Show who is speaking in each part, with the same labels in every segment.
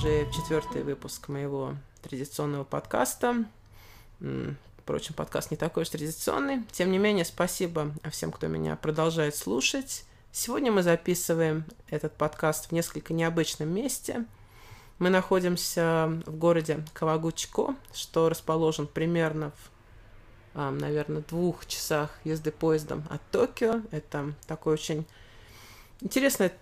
Speaker 1: уже четвертый выпуск моего традиционного подкаста. Впрочем, подкаст не такой уж традиционный. Тем не менее, спасибо всем, кто меня продолжает слушать. Сегодня мы записываем этот подкаст в несколько необычном месте. Мы находимся в городе Кавагучко, что расположен примерно в, наверное, двух часах езды поездом от Токио. Это такой очень интересная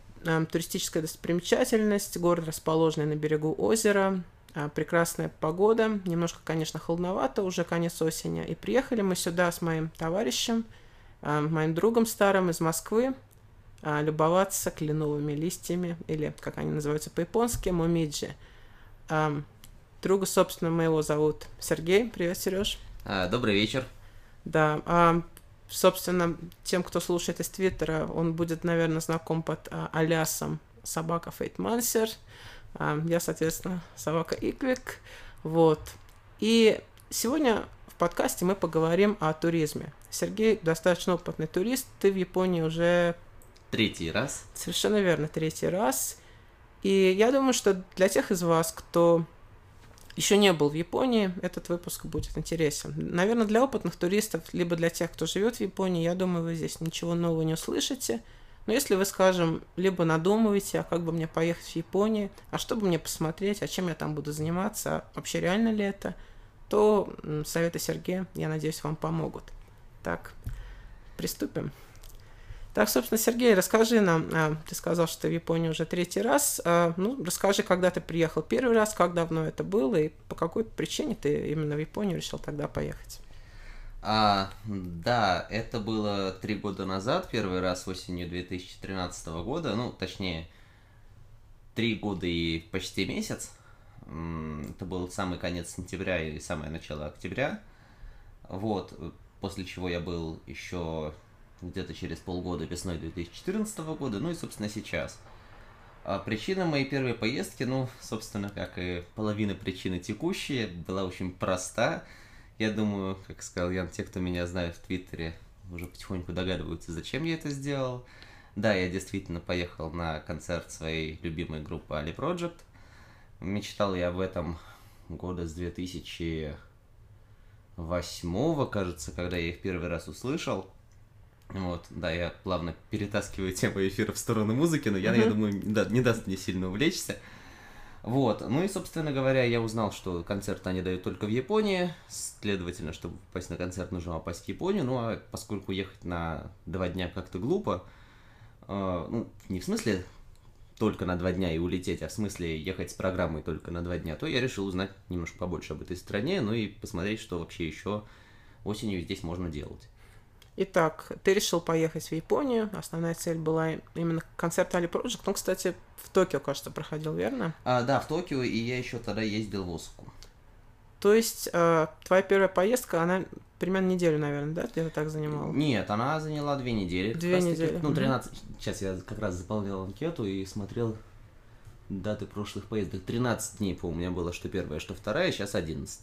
Speaker 1: туристическая достопримечательность. Город, расположенный на берегу озера. А, прекрасная погода. Немножко, конечно, холодновато, уже конец осени. И приехали мы сюда с моим товарищем, моим другом старым из Москвы, любоваться кленовыми листьями, или, как они называются по-японски, мумиджи. Друга, собственно, моего зовут Сергей. Привет, Сереж.
Speaker 2: А, добрый вечер.
Speaker 1: Да, а, собственно, тем, кто слушает из Твиттера, он будет, наверное, знаком под а, алясом собака Фейтмансер. А, я, соответственно, собака Иквик. Вот. И сегодня в подкасте мы поговорим о туризме. Сергей достаточно опытный турист. Ты в Японии уже
Speaker 2: Третий раз.
Speaker 1: Совершенно верно, третий раз. И я думаю, что для тех из вас, кто еще не был в Японии, этот выпуск будет интересен. Наверное, для опытных туристов, либо для тех, кто живет в Японии, я думаю, вы здесь ничего нового не услышите. Но если вы, скажем, либо надумываете, а как бы мне поехать в Японию, а что бы мне посмотреть, а чем я там буду заниматься, а вообще реально ли это, то советы Сергея, я надеюсь, вам помогут. Так, приступим. Так, собственно, Сергей, расскажи нам, а, ты сказал, что ты в Японии уже третий раз, а, ну, расскажи, когда ты приехал первый раз, как давно это было и по какой причине ты именно в Японию решил тогда поехать?
Speaker 2: А, да, это было три года назад, первый раз осенью 2013 года, ну, точнее, три года и почти месяц. Это был самый конец сентября и самое начало октября. Вот, после чего я был еще где-то через полгода, весной 2014 года, ну и, собственно, сейчас. А причина моей первой поездки, ну, собственно, как и половина причины текущей, была очень проста. Я думаю, как сказал Ян, те, кто меня знает в Твиттере, уже потихоньку догадываются, зачем я это сделал. Да, я действительно поехал на концерт своей любимой группы Ali Project. Мечтал я об этом года с 2008, кажется, когда я их первый раз услышал. Вот, да, я плавно перетаскиваю тему эфира в сторону музыки, но я, uh-huh. я думаю, да, не даст мне сильно увлечься. Вот, ну и, собственно говоря, я узнал, что концерты они дают только в Японии, следовательно, чтобы попасть на концерт, нужно попасть в Японию, ну а поскольку ехать на два дня как-то глупо, э, ну, не в смысле только на два дня и улететь, а в смысле ехать с программой только на два дня, то я решил узнать немножко побольше об этой стране, ну и посмотреть, что вообще еще осенью здесь можно делать.
Speaker 1: Итак, ты решил поехать в Японию. Основная цель была именно концерт Али Project. Он, кстати, в Токио, кажется, проходил, верно?
Speaker 2: А, да, в Токио, и я еще тогда ездил в Осаку.
Speaker 1: То есть, э, твоя первая поездка, она примерно неделю, наверное, да, где-то так занимала?
Speaker 2: Нет, она заняла две недели.
Speaker 1: Две недели. Таки,
Speaker 2: ну, 13... Угу. Сейчас я как раз заполнял анкету и смотрел даты прошлых поездок. 13 дней, по-моему, у меня было что первая, что вторая, сейчас 11.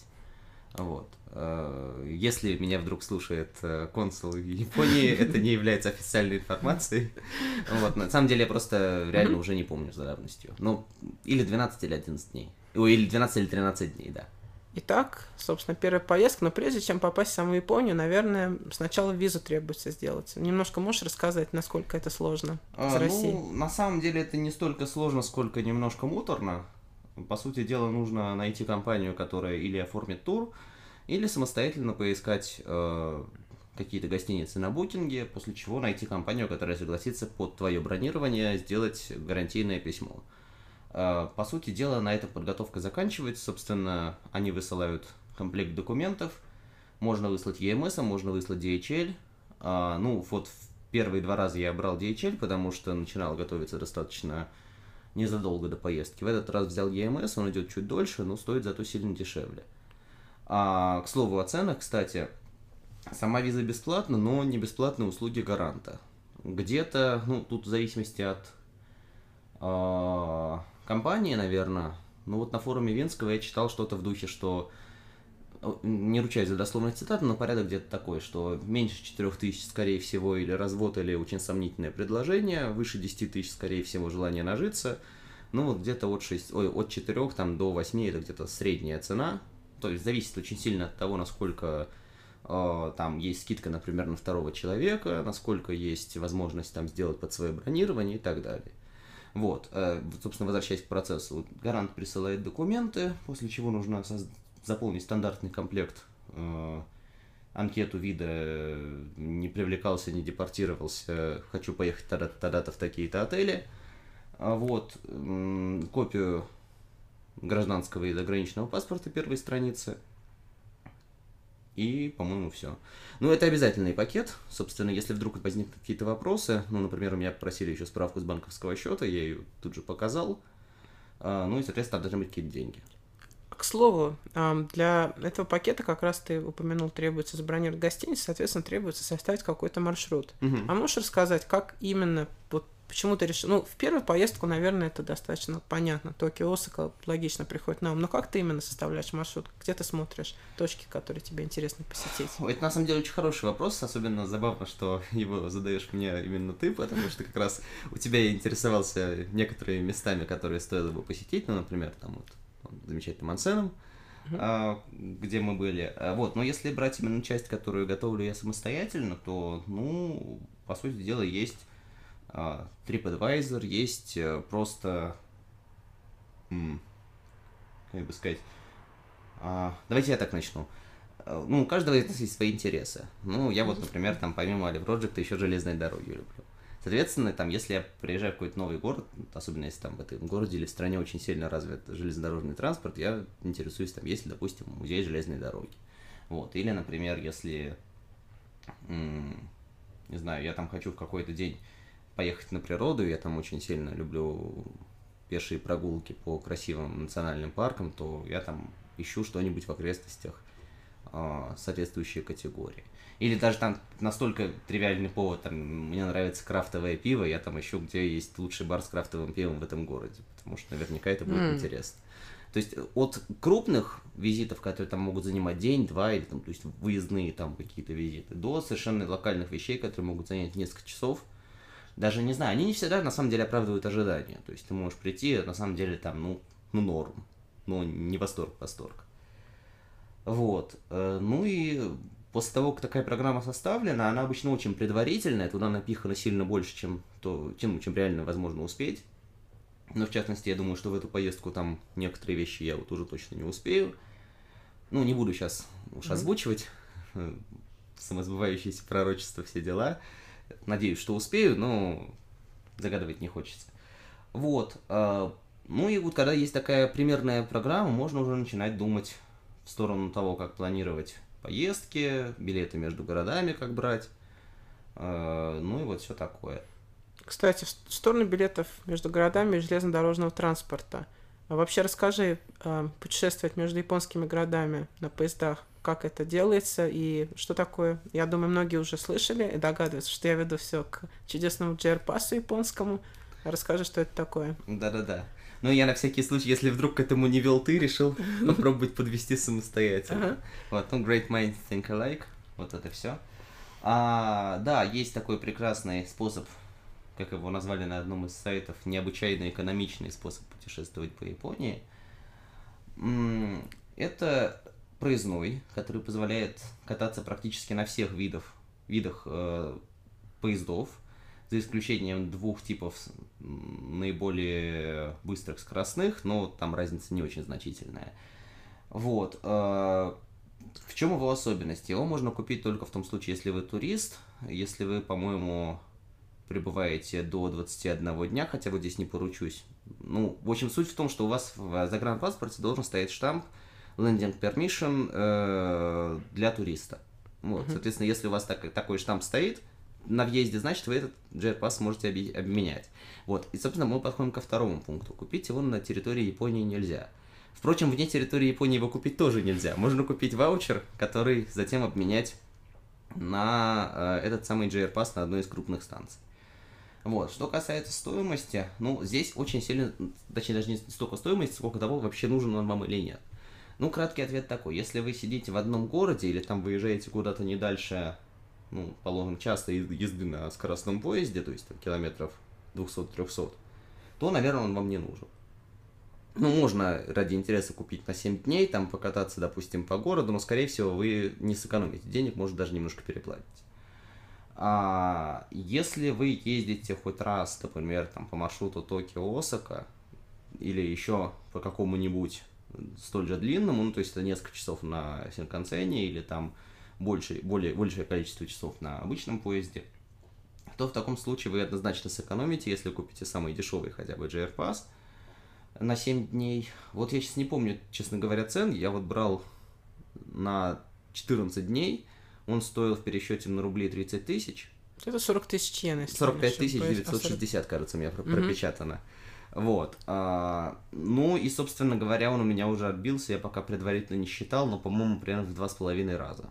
Speaker 2: Вот. Э, если меня вдруг слушает э, консул Японии, это не является официальной информацией. Вот. На самом деле я просто реально уже не помню за давностью. Ну, или 12, или 11 дней. Ой, или 12, или 13 дней, да.
Speaker 1: Итак, собственно, первая поездка, но прежде чем попасть в саму Японию, наверное, сначала визу требуется сделать. Немножко можешь рассказать, насколько это сложно а, с Россией?
Speaker 2: Ну, на самом деле это не столько сложно, сколько немножко муторно. По сути дела, нужно найти компанию, которая или оформит тур, или самостоятельно поискать э, какие-то гостиницы на букинге, после чего найти компанию, которая согласится под твое бронирование сделать гарантийное письмо. Э, по сути дела, на этом подготовка заканчивается. Собственно, они высылают комплект документов. Можно выслать EMS, можно выслать DHL. Э, ну, вот первые два раза я брал DHL, потому что начинал готовиться достаточно незадолго до поездки. В этот раз взял EMS, он идет чуть дольше, но стоит зато сильно дешевле. А, к слову о ценах, кстати, сама виза бесплатна, но не бесплатные услуги гаранта. Где-то, ну, тут в зависимости от э, компании, наверное, ну вот на форуме Венского я читал что-то в духе, что не ручаюсь за дословную цитату, но порядок где-то такой, что меньше 4 тысяч, скорее всего, или развод, или очень сомнительное предложение, выше 10 тысяч, скорее всего, желание нажиться, ну, вот где-то от, 6, ой, от 4 там, до 8 это где-то средняя цена, то есть зависит очень сильно от того, насколько э, там есть скидка, например, на второго человека, насколько есть возможность там сделать под свое бронирование и так далее. Вот, э, собственно, возвращаясь к процессу, гарант присылает документы, после чего нужно заполнить стандартный комплект э, анкету вида не привлекался, не депортировался, хочу поехать тогда-то, в такие-то отели. А вот, копию гражданского и заграничного паспорта первой страницы. И, по-моему, все. Ну, это обязательный пакет. Собственно, если вдруг возникнут какие-то вопросы, ну, например, у меня попросили еще справку с банковского счета, я ее тут же показал. А, ну и, соответственно, должны быть какие-то деньги.
Speaker 1: К слову, для этого пакета как раз ты упомянул, требуется забронировать гостиницу, соответственно, требуется составить какой-то маршрут.
Speaker 2: Угу.
Speaker 1: А можешь рассказать, как именно вот почему ты решил... Ну, в первую поездку, наверное, это достаточно понятно. Токио, Осака логично приходит на ум. Но как ты именно составляешь маршрут? Где ты смотришь точки, которые тебе интересно посетить?
Speaker 2: Это, на самом деле, очень хороший вопрос. Особенно забавно, что его задаешь мне именно ты, потому что как раз у тебя я интересовался некоторыми местами, которые стоило бы посетить. Ну, например, там вот замечательным ансеном, uh-huh. где мы были. А, вот, но если брать именно часть, которую готовлю я самостоятельно, то, ну, по сути дела, есть uh, TripAdvisor, есть uh, просто, как бы сказать, uh, давайте я так начну. Ну, у каждого из нас есть свои интересы. Ну, я вот, например, там помимо Ali Project еще железные дороги люблю. Соответственно, там, если я приезжаю в какой-то новый город, особенно если там в этом городе или в стране очень сильно развит железнодорожный транспорт, я интересуюсь, там, есть ли, допустим, музей железной дороги. Вот. Или, например, если, не знаю, я там хочу в какой-то день поехать на природу, я там очень сильно люблю пешие прогулки по красивым национальным паркам, то я там ищу что-нибудь в окрестностях а, соответствующей категории. Или даже там настолько тривиальный повод, там, мне нравится крафтовое пиво, я там ищу, где есть лучший бар с крафтовым пивом в этом городе, потому что наверняка это будет mm. интересно. То есть от крупных визитов, которые там могут занимать день, два, или там, то есть выездные там какие-то визиты, до совершенно локальных вещей, которые могут занять несколько часов, даже не знаю, они не всегда на самом деле оправдывают ожидания. То есть ты можешь прийти, на самом деле там, ну, ну норм, но не восторг, восторг. Вот. Э, ну и После того, как такая программа составлена, она обычно очень предварительная, туда напихано сильно больше, чем, то, чем, чем реально возможно успеть. Но в частности, я думаю, что в эту поездку там некоторые вещи я вот уже точно не успею. Ну, не буду сейчас уж озвучивать э, самосбывающиеся пророчества, все дела. Надеюсь, что успею, но загадывать не хочется. Вот. Э, ну и вот когда есть такая примерная программа, можно уже начинать думать в сторону того, как планировать поездки, билеты между городами как брать, э, ну и вот все такое.
Speaker 1: Кстати, в сторону билетов между городами и железнодорожного транспорта. А вообще расскажи, э, путешествовать между японскими городами на поездах, как это делается и что такое. Я думаю, многие уже слышали и догадываются, что я веду все к чудесному JR-пассу японскому. Расскажи, что это такое.
Speaker 2: Да-да-да. Но я на всякий случай, если вдруг к этому не вел ты, решил попробовать подвести самостоятельно. Вот, ну, Great Minds Think Alike, вот это все. А, да, есть такой прекрасный способ, как его назвали на одном из сайтов, необычайно экономичный способ путешествовать по Японии. Это проездной, который позволяет кататься практически на всех видов, видах э, поездов за исключением двух типов наиболее быстрых скоростных, но там разница не очень значительная. Вот. Э, в чем его особенность? Его можно купить только в том случае, если вы турист, если вы, по-моему, пребываете до 21 дня, хотя вот здесь не поручусь. Ну, в общем, суть в том, что у вас в загранпаспорте должен стоять штамп Landing Permission э, для туриста. Вот, mm-hmm. соответственно, если у вас так, такой штамп стоит, на въезде, значит, вы этот JR-пас сможете обменять. Вот. И, собственно, мы подходим ко второму пункту. Купить его на территории Японии нельзя. Впрочем, вне территории Японии его купить тоже нельзя. Можно купить ваучер, который затем обменять на э, этот самый JR-пас на одной из крупных станций. Вот. Что касается стоимости, ну, здесь очень сильно, точнее, даже не столько стоимости, сколько того, вообще нужен он вам или нет. Ну, краткий ответ такой. Если вы сидите в одном городе или там выезжаете куда-то не дальше, ну, положим, часто езды на скоростном поезде, то есть там, километров 200-300, то, наверное, он вам не нужен. Ну, можно ради интереса купить на 7 дней, там покататься, допустим, по городу, но, скорее всего, вы не сэкономите денег, может даже немножко переплатить. А если вы ездите хоть раз, например, там, по маршруту Токио-Осака, или еще по какому-нибудь столь же длинному, ну, то есть это несколько часов на Синкансене, или там больше, более, большее количество часов на обычном поезде, то в таком случае вы однозначно сэкономите, если купите самый дешевый хотя бы JR Pass на 7 дней. Вот я сейчас не помню, честно говоря, цен, я вот брал на 14 дней, он стоил в пересчете на рубли 30 тысяч.
Speaker 1: Это 40 тысяч йен, если
Speaker 2: 45 тысяч 960, кажется, у меня угу. пропечатано. Вот. А, ну и, собственно говоря, он у меня уже отбился, я пока предварительно не считал, но, по-моему, примерно в два с половиной раза.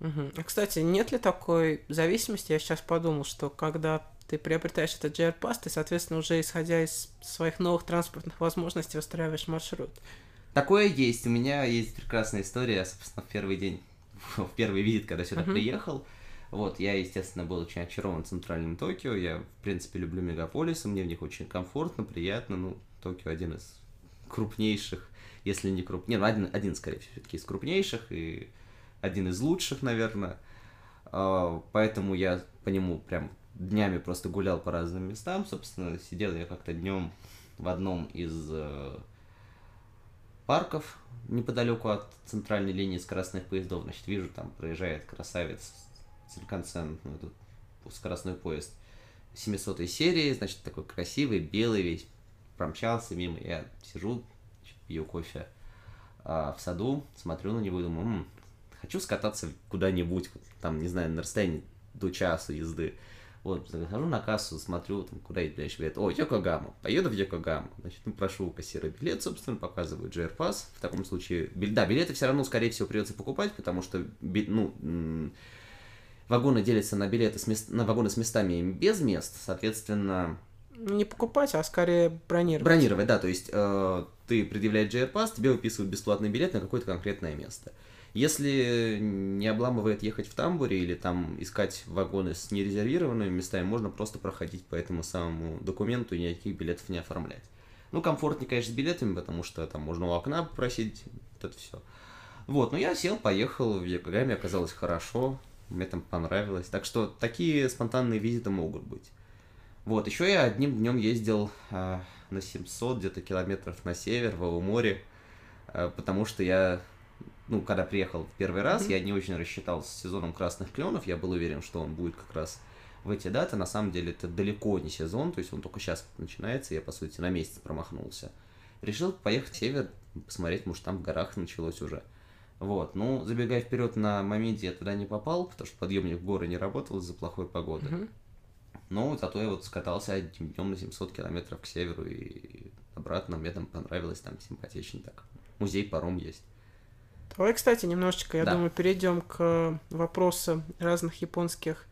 Speaker 1: Угу. А, кстати, нет ли такой зависимости? Я сейчас подумал, что когда ты приобретаешь этот JR Pass, ты, соответственно, уже исходя из своих новых транспортных возможностей выстраиваешь маршрут.
Speaker 2: Такое есть. У меня есть прекрасная история, собственно, в первый день, в первый визит, когда сюда uh-huh. приехал. Вот, я, естественно, был очень очарован центральным Токио. Я, в принципе, люблю мегаполисы, мне в них очень комфортно, приятно. Ну, Токио один из крупнейших, если не крупнее, ну, один, один скорее всего, все-таки из крупнейших и один из лучших, наверное. А, поэтому я по нему прям днями просто гулял по разным местам. Собственно, сидел я как-то днем в одном из э, парков неподалеку от центральной линии скоростных поездов. Значит, вижу, там проезжает красавец Синкансен, ну, этот скоростной поезд 700 серии, значит, такой красивый, белый весь, промчался мимо. Я сижу, пью кофе а, в саду, смотрю на него и думаю, м-м, хочу скататься куда-нибудь, там, не знаю, на расстоянии до часа езды. Вот, захожу на кассу, смотрю, там, куда едет блядь, билет. О, Йокогама. Поеду в Йокогаму. Значит, ну, прошу у кассира билет, собственно, показываю JR Pass. В таком случае, да, билеты все равно, скорее всего, придется покупать, потому что, ну, вагоны делятся на билеты с мест... на вагоны с местами и без мест, соответственно...
Speaker 1: Не покупать, а скорее бронировать.
Speaker 2: Бронировать, да, то есть э, ты предъявляешь JR Pass, тебе выписывают бесплатный билет на какое-то конкретное место. Если не обламывает ехать в тамбуре или там искать вагоны с нерезервированными местами, можно просто проходить по этому самому документу и никаких билетов не оформлять. Ну, комфортнее, конечно, с билетами, потому что там можно у окна попросить, вот это все. Вот, но я сел, поехал в Якогаме, оказалось хорошо, мне там понравилось. Так что такие спонтанные визиты могут быть. Вот, еще я одним днем ездил э, на 700 где-то километров на север, в море, э, потому что я ну, когда приехал в первый раз, я не очень рассчитал с сезоном красных кленов, я был уверен, что он будет как раз в эти даты. На самом деле это далеко не сезон, то есть он только сейчас начинается, я, по сути, на месяц промахнулся. Решил поехать в север, посмотреть, может, там в горах началось уже. Вот, ну, забегая вперед на моменте, я туда не попал, потому что подъемник в горы не работал из-за плохой погоды. Mm-hmm. Но зато я вот скатался одним днем на 700 километров к северу и обратно, мне там понравилось, там симпатично так. Музей паром есть.
Speaker 1: Давай, кстати, немножечко, я да. думаю, перейдем к вопросу разных японских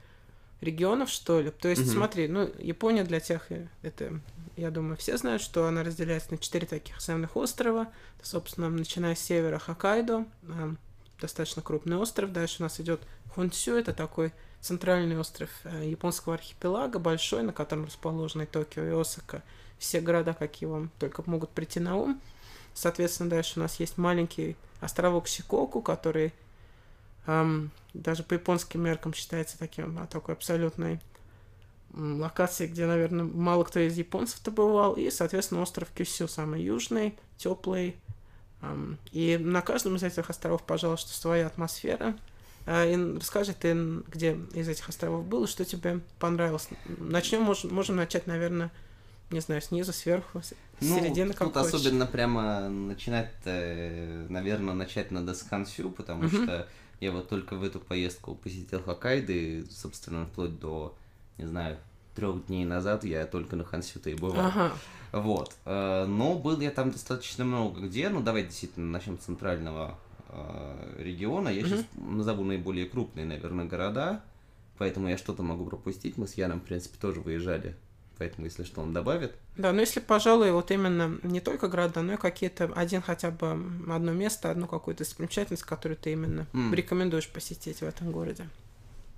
Speaker 1: регионов, что ли. То есть, угу. смотри, ну, Япония для тех, э, это, я думаю, все знают, что она разделяется на четыре таких основных острова. Это, собственно, начиная с севера Хоккайдо, э, достаточно крупный остров. Дальше у нас идет Хонсю, это такой центральный остров э, японского архипелага, большой, на котором расположены Токио и Осака. Все города, какие вам только могут прийти на ум. Соответственно, дальше у нас есть маленький островок Сикоку, который эм, даже по японским меркам считается таким, а, такой абсолютной локацией, где, наверное, мало кто из японцев-то бывал. И, соответственно, остров Кюсю, самый южный, теплый. Эм, и на каждом из этих островов, пожалуйста, своя атмосфера. Э, и расскажи ты, где из этих островов был, и что тебе понравилось. Начнем, можем, можем начать, наверное, не знаю, снизу, сверху, с ну, середины, как
Speaker 2: тут хочешь. особенно прямо начинать, наверное, начать надо с Хансю, потому угу. что я вот только в эту поездку посетил Хоккайдо, собственно, вплоть до, не знаю, трех дней назад я только на Хансю-то и бывал. Ага. Вот. Э, но был я там достаточно много где. Ну, давай действительно начнем с центрального э, региона. Я угу. сейчас назову наиболее крупные, наверное, города. Поэтому я что-то могу пропустить. Мы с Яном, в принципе, тоже выезжали поэтому, если что, он добавит.
Speaker 1: Да, но если, пожалуй, вот именно не только города, но и какие-то один хотя бы одно место, одну какую-то достопримечательность, которую ты именно mm. рекомендуешь посетить в этом городе.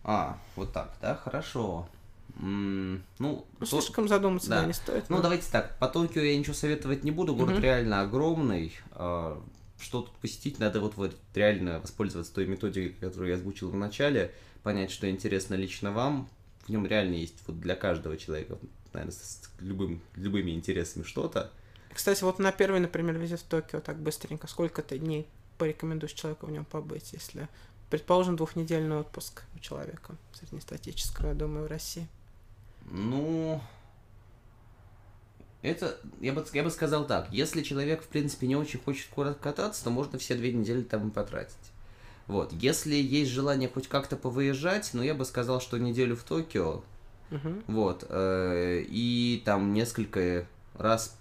Speaker 2: А, вот так, да, хорошо.
Speaker 1: Mm, ну, ну, слишком задуматься, да, да не стоит.
Speaker 2: Ну, но... давайте так, по Токио я ничего советовать не буду, город mm-hmm. реально огромный. А, что тут посетить, надо вот, вот реально воспользоваться той методикой, которую я озвучил в начале, понять, что интересно лично вам. В нем реально есть вот для каждого человека наверное, с любым, любыми интересами что-то.
Speaker 1: Кстати, вот на первый, например, визит в Токио так быстренько, сколько ты дней порекомендуешь человеку в нем побыть, если, предположим, двухнедельный отпуск у человека среднестатического, я думаю, в России?
Speaker 2: Ну, это, я бы, я бы сказал так, если человек, в принципе, не очень хочет кататься, то можно все две недели там и потратить. Вот, если есть желание хоть как-то повыезжать, ну, я бы сказал, что неделю в Токио, Uh-huh. Вот. Э, и там несколько раз,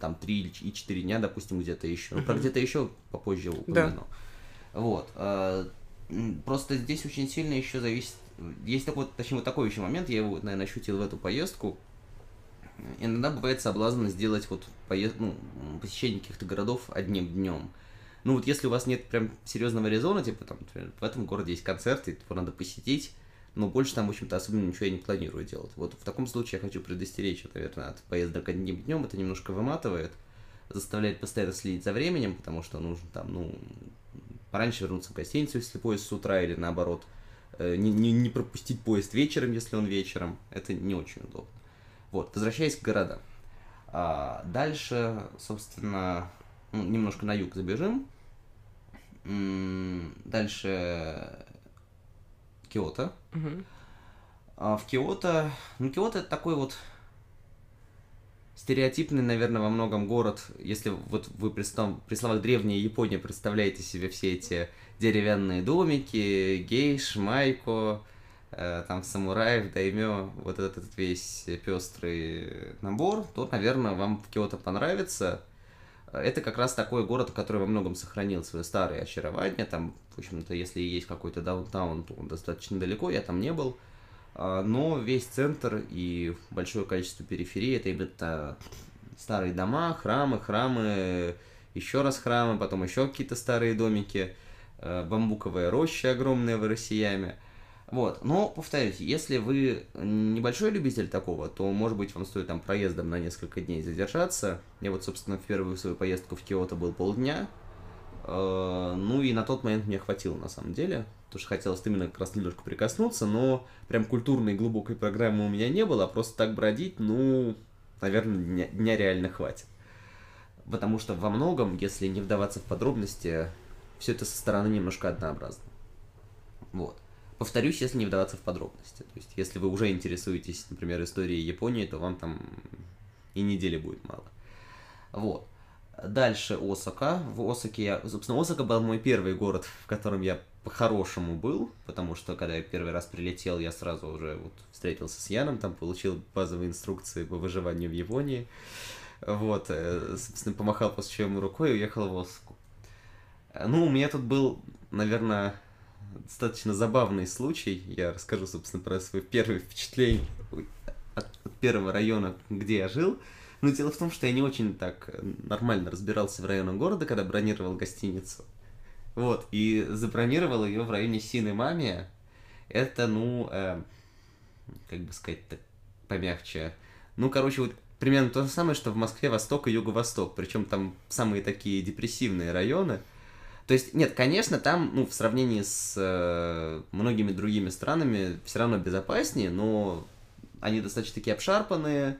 Speaker 2: там три и четыре дня, допустим, где-то еще. Uh-huh. Ну, про где-то еще попозже упомяну. Да. Вот. Э, просто здесь очень сильно еще зависит. Есть такой, точнее, вот такой еще момент, я его, наверное, ощутил в эту поездку. Иногда бывает соблазн сделать вот поезд, ну, посещение каких-то городов одним днем. Ну вот если у вас нет прям серьезного резона, типа там, например, в этом городе есть концерты, его надо посетить, но больше там, в общем-то, особенно ничего я не планирую делать. Вот в таком случае я хочу предостеречь, наверное, от поездок одним днем, это немножко выматывает, заставляет постоянно следить за временем, потому что нужно там, ну, пораньше вернуться в гостиницу, если поезд с утра, или наоборот, э, не, не, не пропустить поезд вечером, если он вечером, это не очень удобно. Вот, возвращаясь к городам. А, дальше, собственно, ну, немножко на юг забежим. Дальше Киото. Угу. А в Киото... Ну, Киото это такой вот стереотипный, наверное, во многом город. Если вот вы при, при словах древняя Япония представляете себе все эти деревянные домики, гейш, майко, э, там самураев, даймё, вот этот, этот весь пестрый набор, то, наверное, вам в Киото понравится. Это как раз такой город, который во многом сохранил свое старое очарование. Там, в общем-то, если есть какой-то даунтаун, то он достаточно далеко, я там не был. А, но весь центр и большое количество периферии это именно старые дома, храмы, храмы, еще раз храмы, потом еще какие-то старые домики, э, бамбуковая роща огромная в Россиями – вот, но, повторюсь, если вы небольшой любитель такого, то, может быть, вам стоит там проездом на несколько дней задержаться. Я вот, собственно, в первую свою поездку в Киото был полдня. Э, ну и на тот момент мне хватило, на самом деле. Потому что хотелось именно как раз немножко прикоснуться, но прям культурной глубокой программы у меня не было, а просто так бродить, ну, наверное, дня, дня реально хватит. Потому что во многом, если не вдаваться в подробности, все это со стороны немножко однообразно. Вот. Повторюсь, если не вдаваться в подробности. То есть, если вы уже интересуетесь, например, историей Японии, то вам там и недели будет мало. Вот. Дальше Осака. В Осаке я... Собственно, Осака был мой первый город, в котором я по-хорошему был, потому что, когда я первый раз прилетел, я сразу уже вот встретился с Яном, там получил базовые инструкции по выживанию в Японии. Вот, э, собственно, помахал после чего рукой и уехал в Осаку. Ну, у меня тут был, наверное, достаточно забавный случай. Я расскажу, собственно, про свой первый впечатление от первого района, где я жил. Но дело в том, что я не очень так нормально разбирался в районах города, когда бронировал гостиницу. Вот, и забронировал ее в районе Сины Мамия. Это, ну, э, как бы сказать так помягче. Ну, короче, вот примерно то же самое, что в Москве Восток и Юго-Восток. Причем там самые такие депрессивные районы – то есть, нет, конечно, там, ну, в сравнении с э, многими другими странами все равно безопаснее, но они достаточно такие обшарпанные,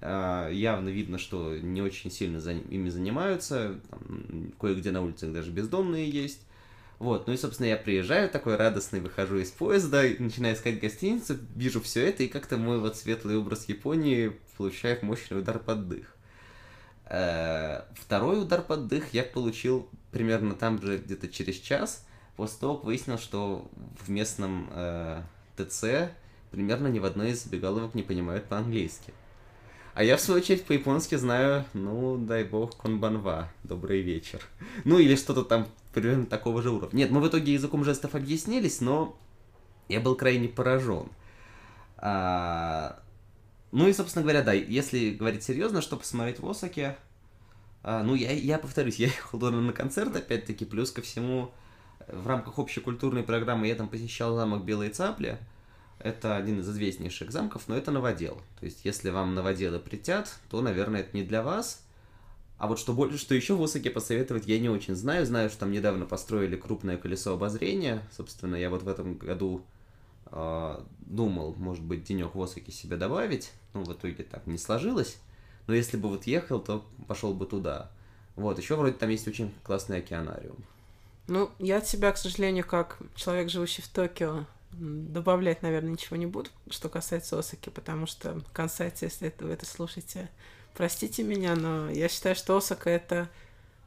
Speaker 2: э, явно видно, что не очень сильно за, ими занимаются, там, кое-где на улицах даже бездомные есть. Вот, ну и, собственно, я приезжаю такой радостный, выхожу из поезда, начинаю искать гостиницу, вижу все это, и как-то мой вот светлый образ Японии получает мощный удар под дых. Э, второй удар под дых я получил примерно там же где-то через час, как выяснил, что в местном э, ТЦ примерно ни в одной из забегаловок не понимают по-английски. А я, в свою очередь, по-японски знаю, ну, дай бог, конбанва, добрый вечер. Ну, или что-то там примерно такого же уровня. Нет, мы в итоге языком жестов объяснились, но я был крайне поражен. А, Ну и, собственно говоря, да, если говорить серьезно, что посмотреть в Осаке, а, ну, я, я повторюсь, я ехал туда на концерт, опять-таки, плюс ко всему, в рамках общей культурной программы я там посещал замок Белые Цапли. Это один из известнейших замков, но это новодел. То есть, если вам новоделы притят, то, наверное, это не для вас. А вот что больше, что еще в Осаке посоветовать, я не очень знаю. Знаю, что там недавно построили крупное колесо обозрения. Собственно, я вот в этом году э, думал, может быть, денек в Осаке себе добавить. Ну, в итоге так не сложилось. Но если бы вот ехал, то пошел бы туда. Вот, еще вроде там есть очень классный океанариум.
Speaker 1: Ну, я от себя, к сожалению, как человек, живущий в Токио, добавлять, наверное, ничего не буду, что касается Осаки, потому что Кансайте, если это, вы это слушаете, простите меня, но я считаю, что Осака это,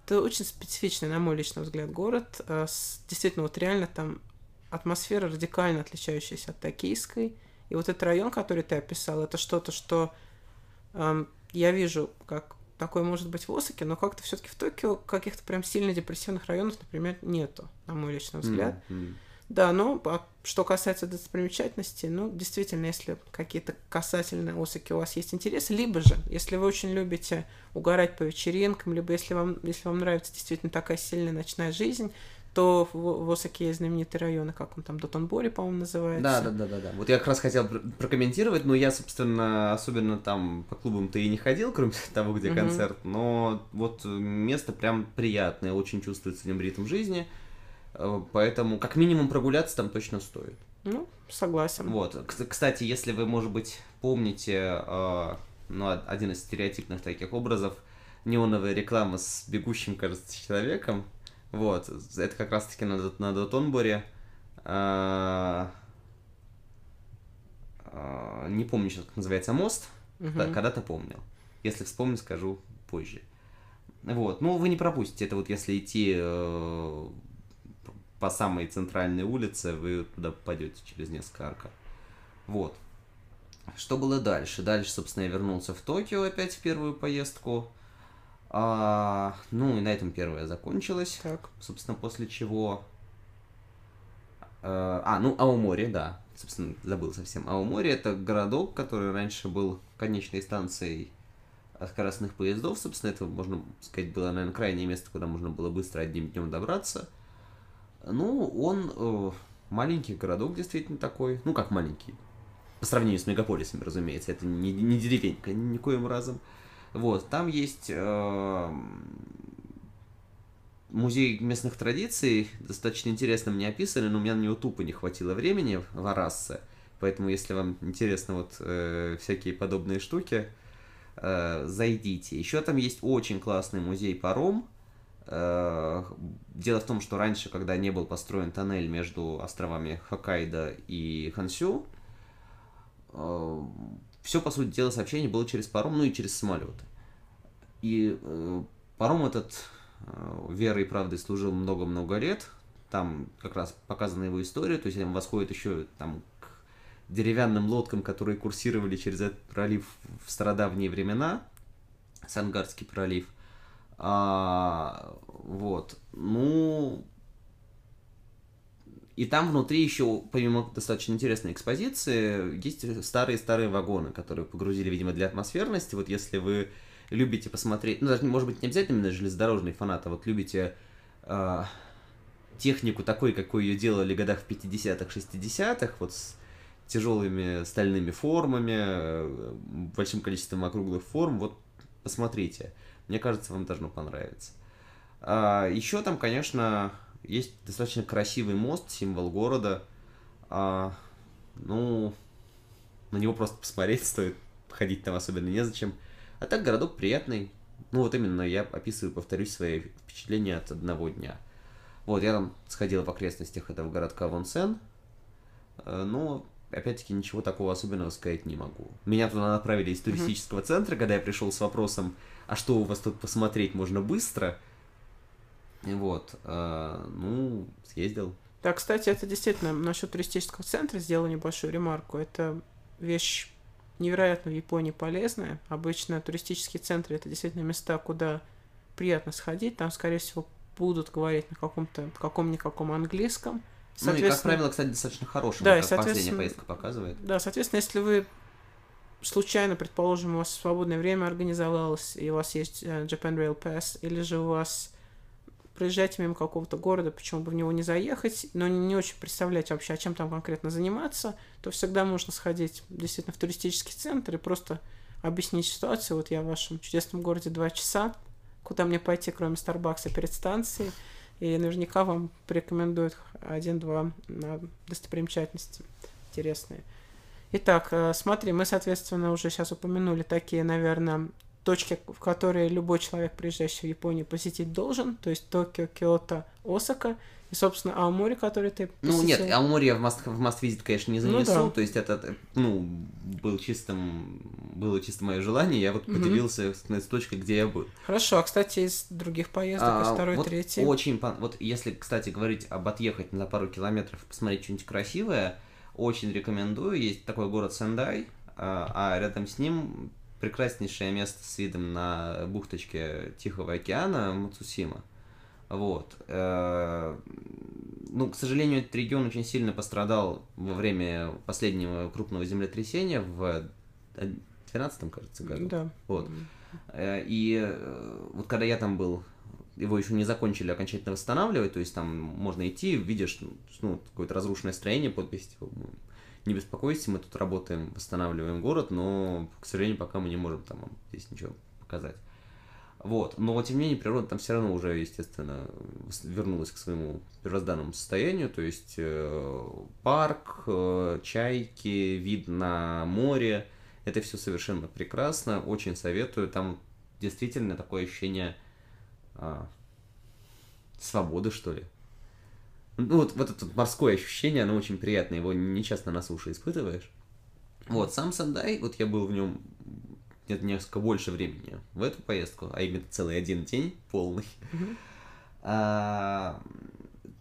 Speaker 1: это очень специфичный, на мой личный взгляд, город. А действительно, вот реально там атмосфера радикально отличающаяся от токийской. И вот этот район, который ты описал, это что-то, что эм, я вижу, как такое может быть в Осаке, но как-то все-таки в Токио каких-то прям сильно депрессивных районов, например, нету, на мой личный взгляд. Mm-hmm. Да, но а что касается достопримечательностей, ну, действительно, если какие-то касательные Осаки у вас есть интересы, либо же, если вы очень любите угорать по вечеринкам, либо если вам, если вам нравится действительно такая сильная ночная жизнь, то в, Осаке есть знаменитые районы, как он там, Дотонбори, по-моему, называется.
Speaker 2: Да, да, да, да, да. Вот я как раз хотел прокомментировать, но я, собственно, особенно там по клубам-то и не ходил, кроме того, где mm-hmm. концерт, но вот место прям приятное, очень чувствуется в нем ритм жизни, э, поэтому как минимум прогуляться там точно стоит.
Speaker 1: Ну, согласен.
Speaker 2: Вот. Кстати, если вы, может быть, помните, э, ну, один из стереотипных таких образов, неоновая реклама с бегущим, кажется, человеком, вот, это как раз-таки на, на Дотонборе. А, а, не помню сейчас, как называется мост. Угу. Да, когда-то помнил. Если вспомню, скажу позже. Вот, ну вы не пропустите. Это вот если идти э, по самой центральной улице, вы туда попадете через несколько аркад. Вот. Что было дальше? Дальше, собственно, я вернулся в Токио опять в первую поездку. А, ну и на этом первая закончилась.
Speaker 1: Так.
Speaker 2: Собственно, после чего... А, а ну, Аумори, да. Собственно, забыл совсем. Аумори это городок, который раньше был конечной станцией скоростных поездов. Собственно, это, можно сказать, было, наверное, крайнее место, куда можно было быстро одним днем добраться. Ну, он э, маленький городок действительно такой. Ну, как маленький. По сравнению с мегаполисами, разумеется. Это не, не деревенька никоим разом. Э, вот, там есть э, музей местных традиций, достаточно интересно мне описали, но у меня на него тупо не хватило времени в Арассе. Поэтому, если вам интересны вот э, всякие подобные штуки, э, зайдите. Еще там есть очень классный музей паром. Э, дело в том, что раньше, когда не был построен тоннель между островами Хоккайдо и Хансю, э, все, по сути дела, сообщение было через паром, ну и через самолеты. И э, паром этот э, верой и правдой служил много-много лет. Там как раз показана его история, то есть он восходит еще там к деревянным лодкам, которые курсировали через этот пролив в стародавние времена, Сангарский пролив. А, вот. Ну, и там внутри еще, помимо достаточно интересной экспозиции, есть старые-старые вагоны, которые погрузили, видимо, для атмосферности. Вот если вы любите посмотреть, ну, даже, может быть, не обязательно именно железнодорожный фанат, а вот любите э, технику такой, какой ее делали в годах в 50-х, 60-х, вот с тяжелыми стальными формами, э, большим количеством округлых форм, вот посмотрите. Мне кажется, вам должно понравиться. А, еще там, конечно, есть достаточно красивый мост, символ города. А, ну, на него просто посмотреть стоит, ходить там особенно незачем. А так городок приятный. Ну вот именно я описываю, повторюсь, свои впечатления от одного дня. Вот, я там сходил в окрестностях этого городка Вонсен, но опять-таки ничего такого особенного сказать не могу. Меня туда направили из туристического mm-hmm. центра, когда я пришел с вопросом, а что у вас тут посмотреть можно быстро – вот, э, ну, съездил.
Speaker 1: Да, кстати, это действительно насчет туристического центра сделал небольшую ремарку. Это вещь невероятно в Японии полезная. Обычно туристические центры это действительно места, куда приятно сходить. Там, скорее всего, будут говорить на каком-то каком-никаком английском.
Speaker 2: Ну и, как правило, кстати, достаточно хорошим. Да, и, соответственно, поездка показывает.
Speaker 1: Да, соответственно, если вы случайно, предположим, у вас свободное время организовалось, и у вас есть э, Japan Rail Pass, или же у вас проезжаете мимо какого-то города, почему бы в него не заехать, но не очень представлять вообще, а чем там конкретно заниматься, то всегда можно сходить действительно в туристический центр и просто объяснить ситуацию. Вот я в вашем чудесном городе два часа, куда мне пойти, кроме Старбакса перед станцией, и наверняка вам порекомендуют один-два достопримечательности интересные. Итак, э, смотри, мы, соответственно, уже сейчас упомянули такие, наверное, точки, в которые любой человек, приезжающий в Японию, посетить должен, то есть Токио, Киото, Осака, и, собственно, Аомори, который ты
Speaker 2: посетил. Ну, нет, Аомори я в Must, в must Visit, конечно, не занесу, ну, да. то есть это, ну, был чистым, было чисто мое желание, я вот угу. поделился с, с точкой, где я был.
Speaker 1: Хорошо, а, кстати, из других поездок, а, из второй,
Speaker 2: вот
Speaker 1: третьей?
Speaker 2: Очень, вот если, кстати, говорить об отъехать на пару километров, посмотреть что-нибудь красивое, очень рекомендую, есть такой город Сендай, а, а рядом с ним прекраснейшее место с видом на бухточке Тихого океана Мацусима. Вот. Э, ну, к сожалению, этот регион очень сильно пострадал во время последнего крупного землетрясения в 2012, кажется, году.
Speaker 1: Да.
Speaker 2: Вот. Э, и э, вот когда я там был, его еще не закончили окончательно восстанавливать, то есть там можно идти, видишь, ну, какое-то разрушенное строение, подпись, типа, не беспокойтесь, мы тут работаем, восстанавливаем город, но, к сожалению, пока мы не можем там здесь ничего показать. Вот. Но, тем не менее, природа там все равно уже, естественно, вернулась к своему первозданному состоянию. То есть э, парк, э, чайки, вид на море. Это все совершенно прекрасно. Очень советую. Там действительно такое ощущение э, свободы, что ли. Ну, вот, вот это морское ощущение, оно очень приятное, его не часто на суше испытываешь. Вот, сам Сандай, вот я был в нем где-то несколько больше времени в эту поездку, а именно целый один день полный. А,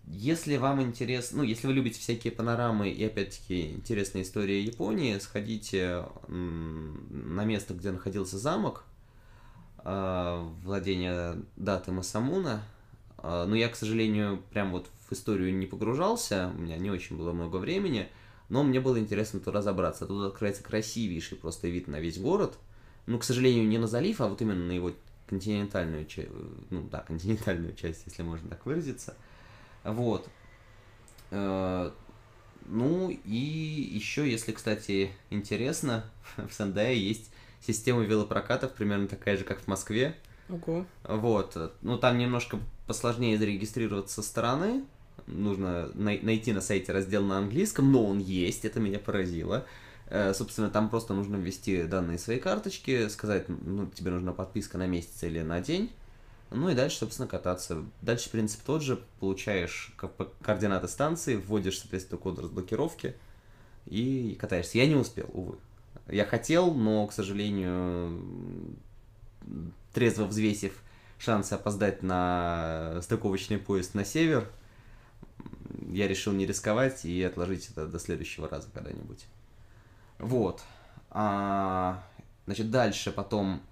Speaker 2: если вам интересно, ну, если вы любите всякие панорамы и, опять-таки, интересные истории Японии, сходите на место, где находился замок, а, владения даты Масамуна. А, но я, к сожалению, прям вот в историю не погружался, у меня не очень было много времени, но мне было интересно тут разобраться. Тут открывается красивейший просто вид на весь город. Ну, к сожалению, не на залив, а вот именно на его континентальную часть, ну да, континентальную часть, если можно так выразиться. Вот. Э, ну и еще, если, кстати, интересно, в Сандае есть система велопрокатов, примерно такая же, как в Москве.
Speaker 1: Ого.
Speaker 2: Вот. Ну, там немножко посложнее зарегистрироваться со стороны, нужно най- найти на сайте раздел на английском, но он есть, это меня поразило. Э, собственно, там просто нужно ввести данные своей карточки, сказать, ну, тебе нужна подписка на месяц или на день, ну и дальше, собственно, кататься. Дальше принцип тот же, получаешь координаты станции, вводишь, соответственно, код разблокировки и катаешься. Я не успел, увы. Я хотел, но, к сожалению, трезво взвесив шансы опоздать на стыковочный поезд на север, я решил не рисковать и отложить это до следующего раза когда-нибудь. Вот. А, значит, дальше потом...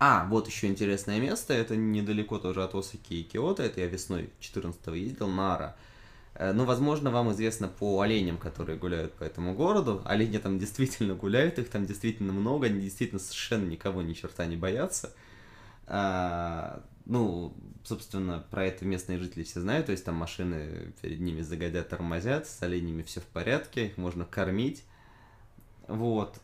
Speaker 2: А, вот еще интересное место, это недалеко тоже от Осаки и Киото, это я весной 14 ездил, Нара. Э, ну, возможно, вам известно по оленям, которые гуляют по этому городу. Олени там действительно гуляют, их там действительно много, они действительно совершенно никого ни черта не боятся. А, ну, собственно, про это местные жители все знают, то есть там машины перед ними загодят, тормозят, с оленями все в порядке, их можно кормить. Вот.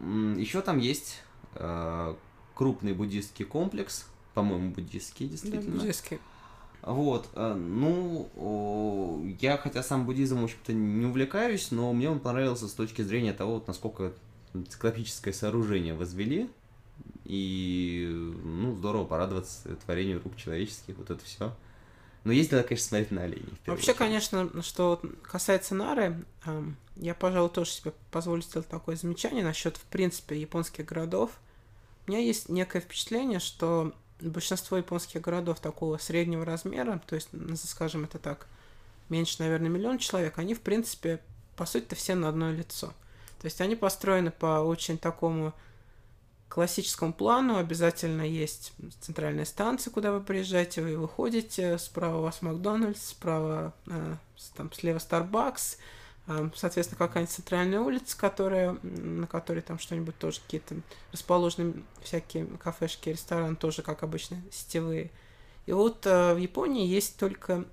Speaker 2: Еще там есть э, крупный буддийский комплекс, по-моему, буддийский, действительно. Да,
Speaker 1: буддийский.
Speaker 2: Вот, э, ну, я хотя сам буддизмом, в общем-то, не увлекаюсь, но мне он понравился с точки зрения того, вот, насколько циклопическое сооружение возвели, и, ну, здорово порадоваться творению рук человеческих, вот это все. Но ездила, конечно, смотреть на оленей.
Speaker 1: Вообще, очередь. конечно, что касается Нары, эм, я, пожалуй, тоже себе позволю сделать такое замечание насчет, в принципе, японских городов. У меня есть некое впечатление, что большинство японских городов такого среднего размера, то есть, скажем, это так, меньше, наверное, миллион человек, они, в принципе, по сути-то все на одно лицо. То есть они построены по очень такому классическому плану обязательно есть центральная станция, куда вы приезжаете, вы выходите, справа у вас Макдональдс, справа, э, там, слева Starbucks, соответственно, какая-нибудь центральная улица, которая, на которой там что-нибудь тоже какие-то расположены всякие кафешки, рестораны, тоже, как обычно, сетевые. И вот а, в Японии есть только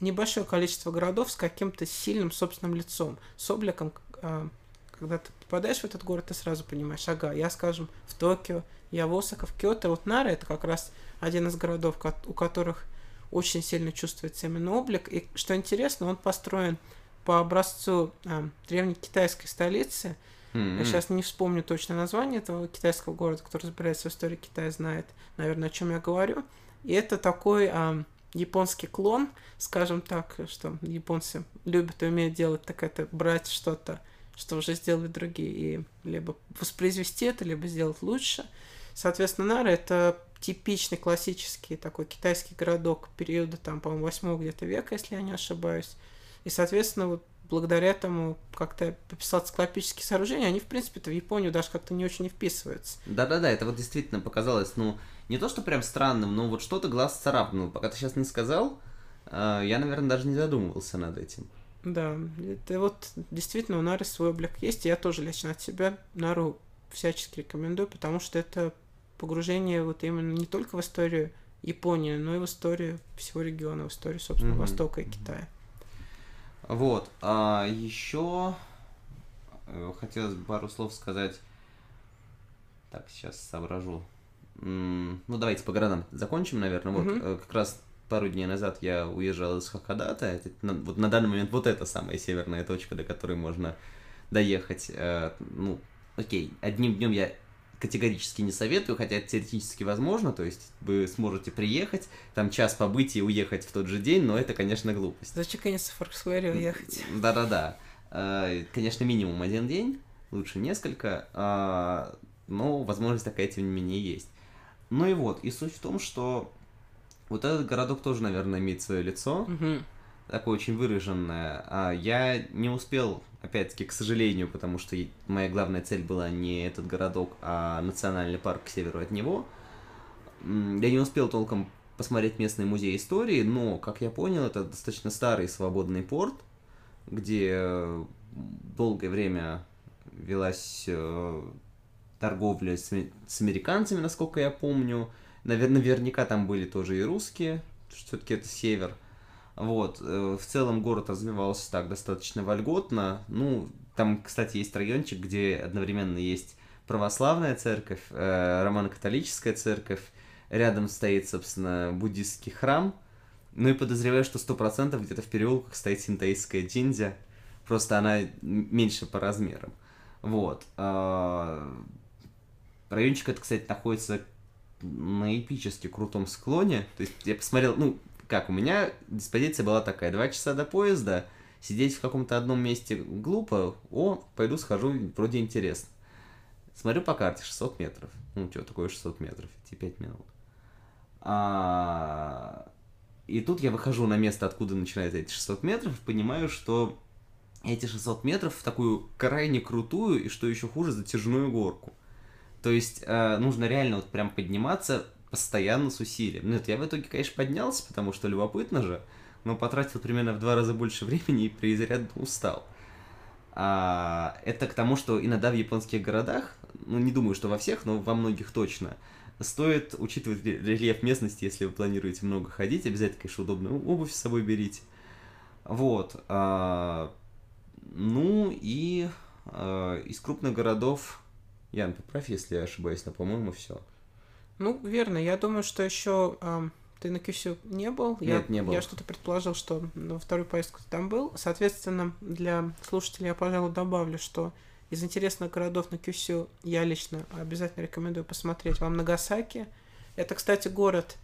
Speaker 1: небольшое количество городов с каким-то сильным собственным лицом, с обликом, а, когда ты попадаешь в этот город, ты сразу понимаешь, ага, я, скажем, в Токио, я в Осака, в Киото, вот Нара это как раз один из городов, у которых очень сильно чувствуется именно облик. И что интересно, он построен по образцу а, древней китайской столицы. Mm-hmm. Я сейчас не вспомню точно название этого китайского города, который разбирается в истории Китая, знает, наверное, о чем я говорю. И это такой а, японский клон, скажем так, что японцы любят и умеют делать, так это брать что-то, что уже сделали другие, и либо воспроизвести это, либо сделать лучше. Соответственно, Нара это типичный классический такой китайский городок периода, там, по-моему, 8 где-то века, если я не ошибаюсь. И, соответственно, вот благодаря этому как-то я пописал циклопические сооружения, они, в принципе-то, в Японию даже как-то не очень не вписываются.
Speaker 2: Да-да-да, это вот действительно показалось, ну, не то, что прям странным, но вот что-то глаз царапнул. Пока ты сейчас не сказал, а, я, наверное, даже не задумывался над этим.
Speaker 1: Да, это вот действительно у Нары свой облик есть, и я тоже лично от себя Нару всячески рекомендую, потому что это погружение вот именно не только в историю Японии, но и в историю всего региона, в историю, собственно, mm-hmm. Востока и Китая.
Speaker 2: Вот. А еще э, хотелось бы пару слов сказать. Так, сейчас соображу. Ну, давайте по городам закончим, наверное. Вот mm-hmm. как раз пару дней назад я уезжал из Хакадата. Это, вот на данный момент вот это самая северная точка, до которой можно доехать. Э, ну, окей, одним днем я категорически не советую, хотя это теоретически возможно, то есть вы сможете приехать, там час побыть и уехать в тот же день, но это, конечно, глупость.
Speaker 1: Зачем, конечно, в Форксквере уехать?
Speaker 2: Да-да-да. Э, конечно, минимум один день, лучше несколько, а, но возможность такая, тем не менее, есть. Ну и вот, и суть в том, что вот этот городок тоже, наверное, имеет свое лицо, угу. такое очень выраженное. А я не успел опять-таки, к сожалению, потому что моя главная цель была не этот городок, а национальный парк к северу от него. Я не успел толком посмотреть местный музей истории, но, как я понял, это достаточно старый свободный порт, где долгое время велась э, торговля с, с американцами, насколько я помню. Наверное, наверняка там были тоже и русские, все-таки это север. Вот, э, в целом город развивался так достаточно вольготно. Ну, там, кстати, есть райончик, где одновременно есть православная церковь, э, романо-католическая церковь, рядом стоит, собственно, буддийский храм. Ну и подозреваю, что сто процентов где-то в переулках стоит синтаистская джиндзя, просто она меньше по размерам. Вот. А, райончик этот, кстати, находится на эпически крутом склоне. То есть я посмотрел, ну, как, у меня диспозиция была такая, два часа до поезда, сидеть в каком-то одном месте глупо, о, пойду схожу, вроде интересно. Смотрю по карте, 600 метров. Ну, что такое 600 метров? Идти 5 минут. А... И тут я выхожу на место, откуда начинается эти 600 метров, понимаю, что эти 600 метров в такую крайне крутую и, что еще хуже, затяжную горку. То есть э, нужно реально вот прям подниматься постоянно с усилием. Нет, я в итоге, конечно, поднялся, потому что любопытно же, но потратил примерно в два раза больше времени и преизрядно устал. А, это к тому, что иногда в японских городах, ну не думаю, что во всех, но во многих точно, стоит учитывать рельеф местности, если вы планируете много ходить, обязательно, конечно, удобную обувь с собой берите. Вот. А, ну и а, из крупных городов, Ян, поправь, если я ошибаюсь, но, по-моему, все.
Speaker 1: Ну, верно. Я думаю, что еще э, ты на Кюсю не был.
Speaker 2: Нет,
Speaker 1: я,
Speaker 2: не был.
Speaker 1: Я что-то предположил, что во вторую поездку ты там был. Соответственно, для слушателей я, пожалуй, добавлю, что из интересных городов на Кюсю я лично обязательно рекомендую посмотреть вам Нагасаки. Это, кстати, город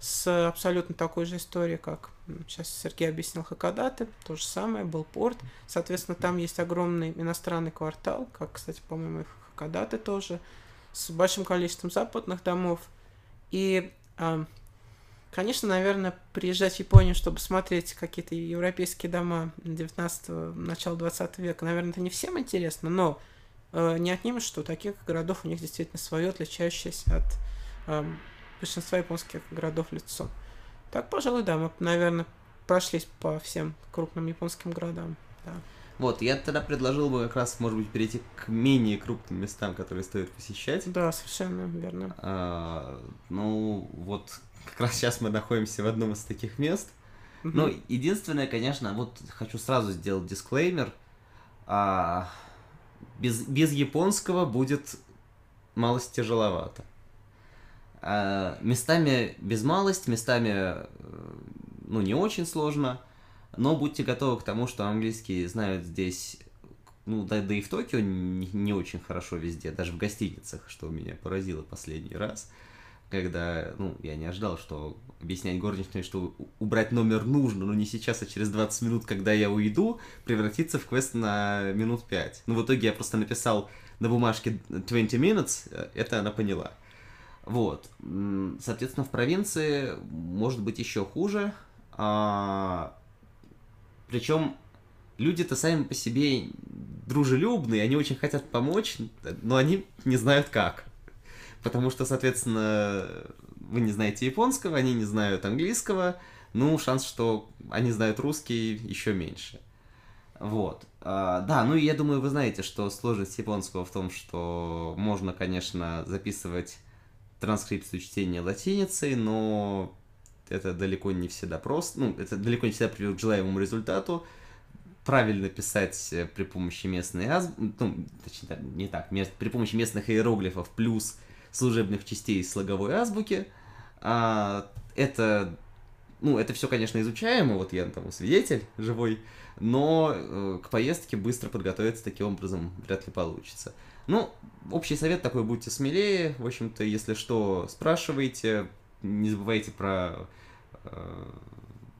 Speaker 1: с абсолютно такой же историей, как сейчас Сергей объяснил Хакадаты, то же самое, был порт. Соответственно, там есть огромный иностранный квартал, как, кстати, по-моему, и Хакадаты тоже с большим количеством западных домов. И, э, конечно, наверное, приезжать в Японию, чтобы смотреть какие-то европейские дома 19 начала 20 века, наверное, это не всем интересно, но э, не отнимешь, что таких городов у них действительно свое, отличающееся от э, большинства японских городов лицо. Так, пожалуй, да, мы, наверное, прошлись по всем крупным японским городам. Да.
Speaker 2: Вот, я тогда предложил бы как раз, может быть, перейти к менее крупным местам, которые стоит посещать.
Speaker 1: Да, совершенно верно.
Speaker 2: А, ну, вот как раз сейчас мы находимся в одном из таких мест. Угу. Ну, единственное, конечно, вот хочу сразу сделать дисклеймер. А, без, без японского будет малость тяжеловато. А, местами без малость, местами э, ну, не очень сложно. Но будьте готовы к тому, что английский знают здесь, ну, да, да и в Токио не, не очень хорошо везде, даже в гостиницах, что меня поразило последний раз, когда, ну, я не ожидал, что объяснять горничной, что убрать номер нужно, но не сейчас, а через 20 минут, когда я уйду, превратится в квест на минут 5. Ну, в итоге я просто написал на бумажке 20 minutes, э, это она поняла. Вот. Соответственно, в провинции может быть еще хуже. А, причем люди-то сами по себе дружелюбные, они очень хотят помочь, но они не знают как. Потому что, соответственно, вы не знаете японского, они не знают английского, ну, шанс, что они знают русский, еще меньше. Вот. А, да, ну и я думаю, вы знаете, что сложность японского в том, что можно, конечно, записывать транскрипцию чтения латиницей, но это далеко не всегда просто, ну, это далеко не всегда приведет к желаемому результату. Правильно писать э, при помощи местной азбуки, ну, точнее, не так, при помощи местных иероглифов плюс служебных частей слоговой азбуки. А, это, ну, это все, конечно, изучаемо, вот я там свидетель живой, но э, к поездке быстро подготовиться таким образом вряд ли получится. Ну, общий совет такой, будьте смелее, в общем-то, если что, спрашивайте, не забывайте про э,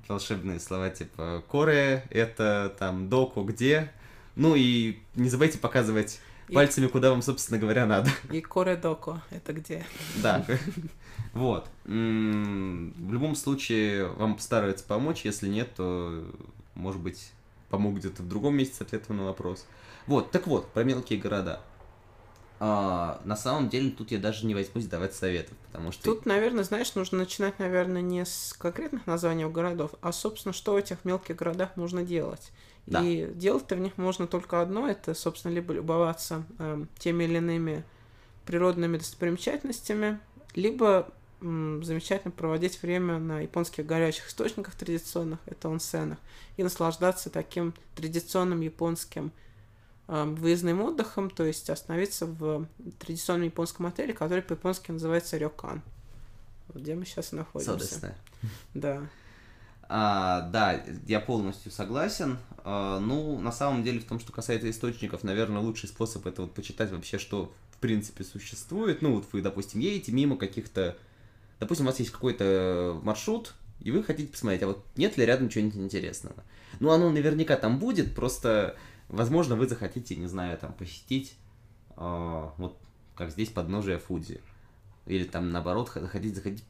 Speaker 2: волшебные слова типа коре, это там доку где. Ну и не забывайте показывать и... пальцами, куда вам, собственно говоря, надо.
Speaker 1: И коре доку, это где?
Speaker 2: Да. Вот. В любом случае, вам постараются помочь. Если нет, то, может быть, помогут где-то в другом месте с ответом на вопрос. Вот, так вот, про мелкие города. А, на самом деле тут я даже не возьмусь давать советов, потому что...
Speaker 1: Тут, наверное, знаешь, нужно начинать, наверное, не с конкретных названий городов, а, собственно, что в этих мелких городах нужно делать. Да. И делать-то в них можно только одно, это, собственно, либо любоваться э, теми или иными природными достопримечательностями, либо м, замечательно проводить время на японских горячих источниках традиционных, это онсенах, и наслаждаться таким традиционным японским выездным отдыхом, то есть остановиться в традиционном японском отеле, который по-японски называется Рёкан. Где мы сейчас находимся.
Speaker 2: Содесне.
Speaker 1: Да.
Speaker 2: А, да, я полностью согласен. А, ну, на самом деле, в том, что касается источников, наверное, лучший способ это вот почитать вообще, что в принципе существует. Ну, вот вы, допустим, едете мимо каких-то... Допустим, у вас есть какой-то маршрут, и вы хотите посмотреть, а вот нет ли рядом чего-нибудь интересного. Ну, оно наверняка там будет, просто Возможно, вы захотите, не знаю, там, посетить, э, вот, как здесь, подножие Фудзи. Или там, наоборот, захотите, захотите,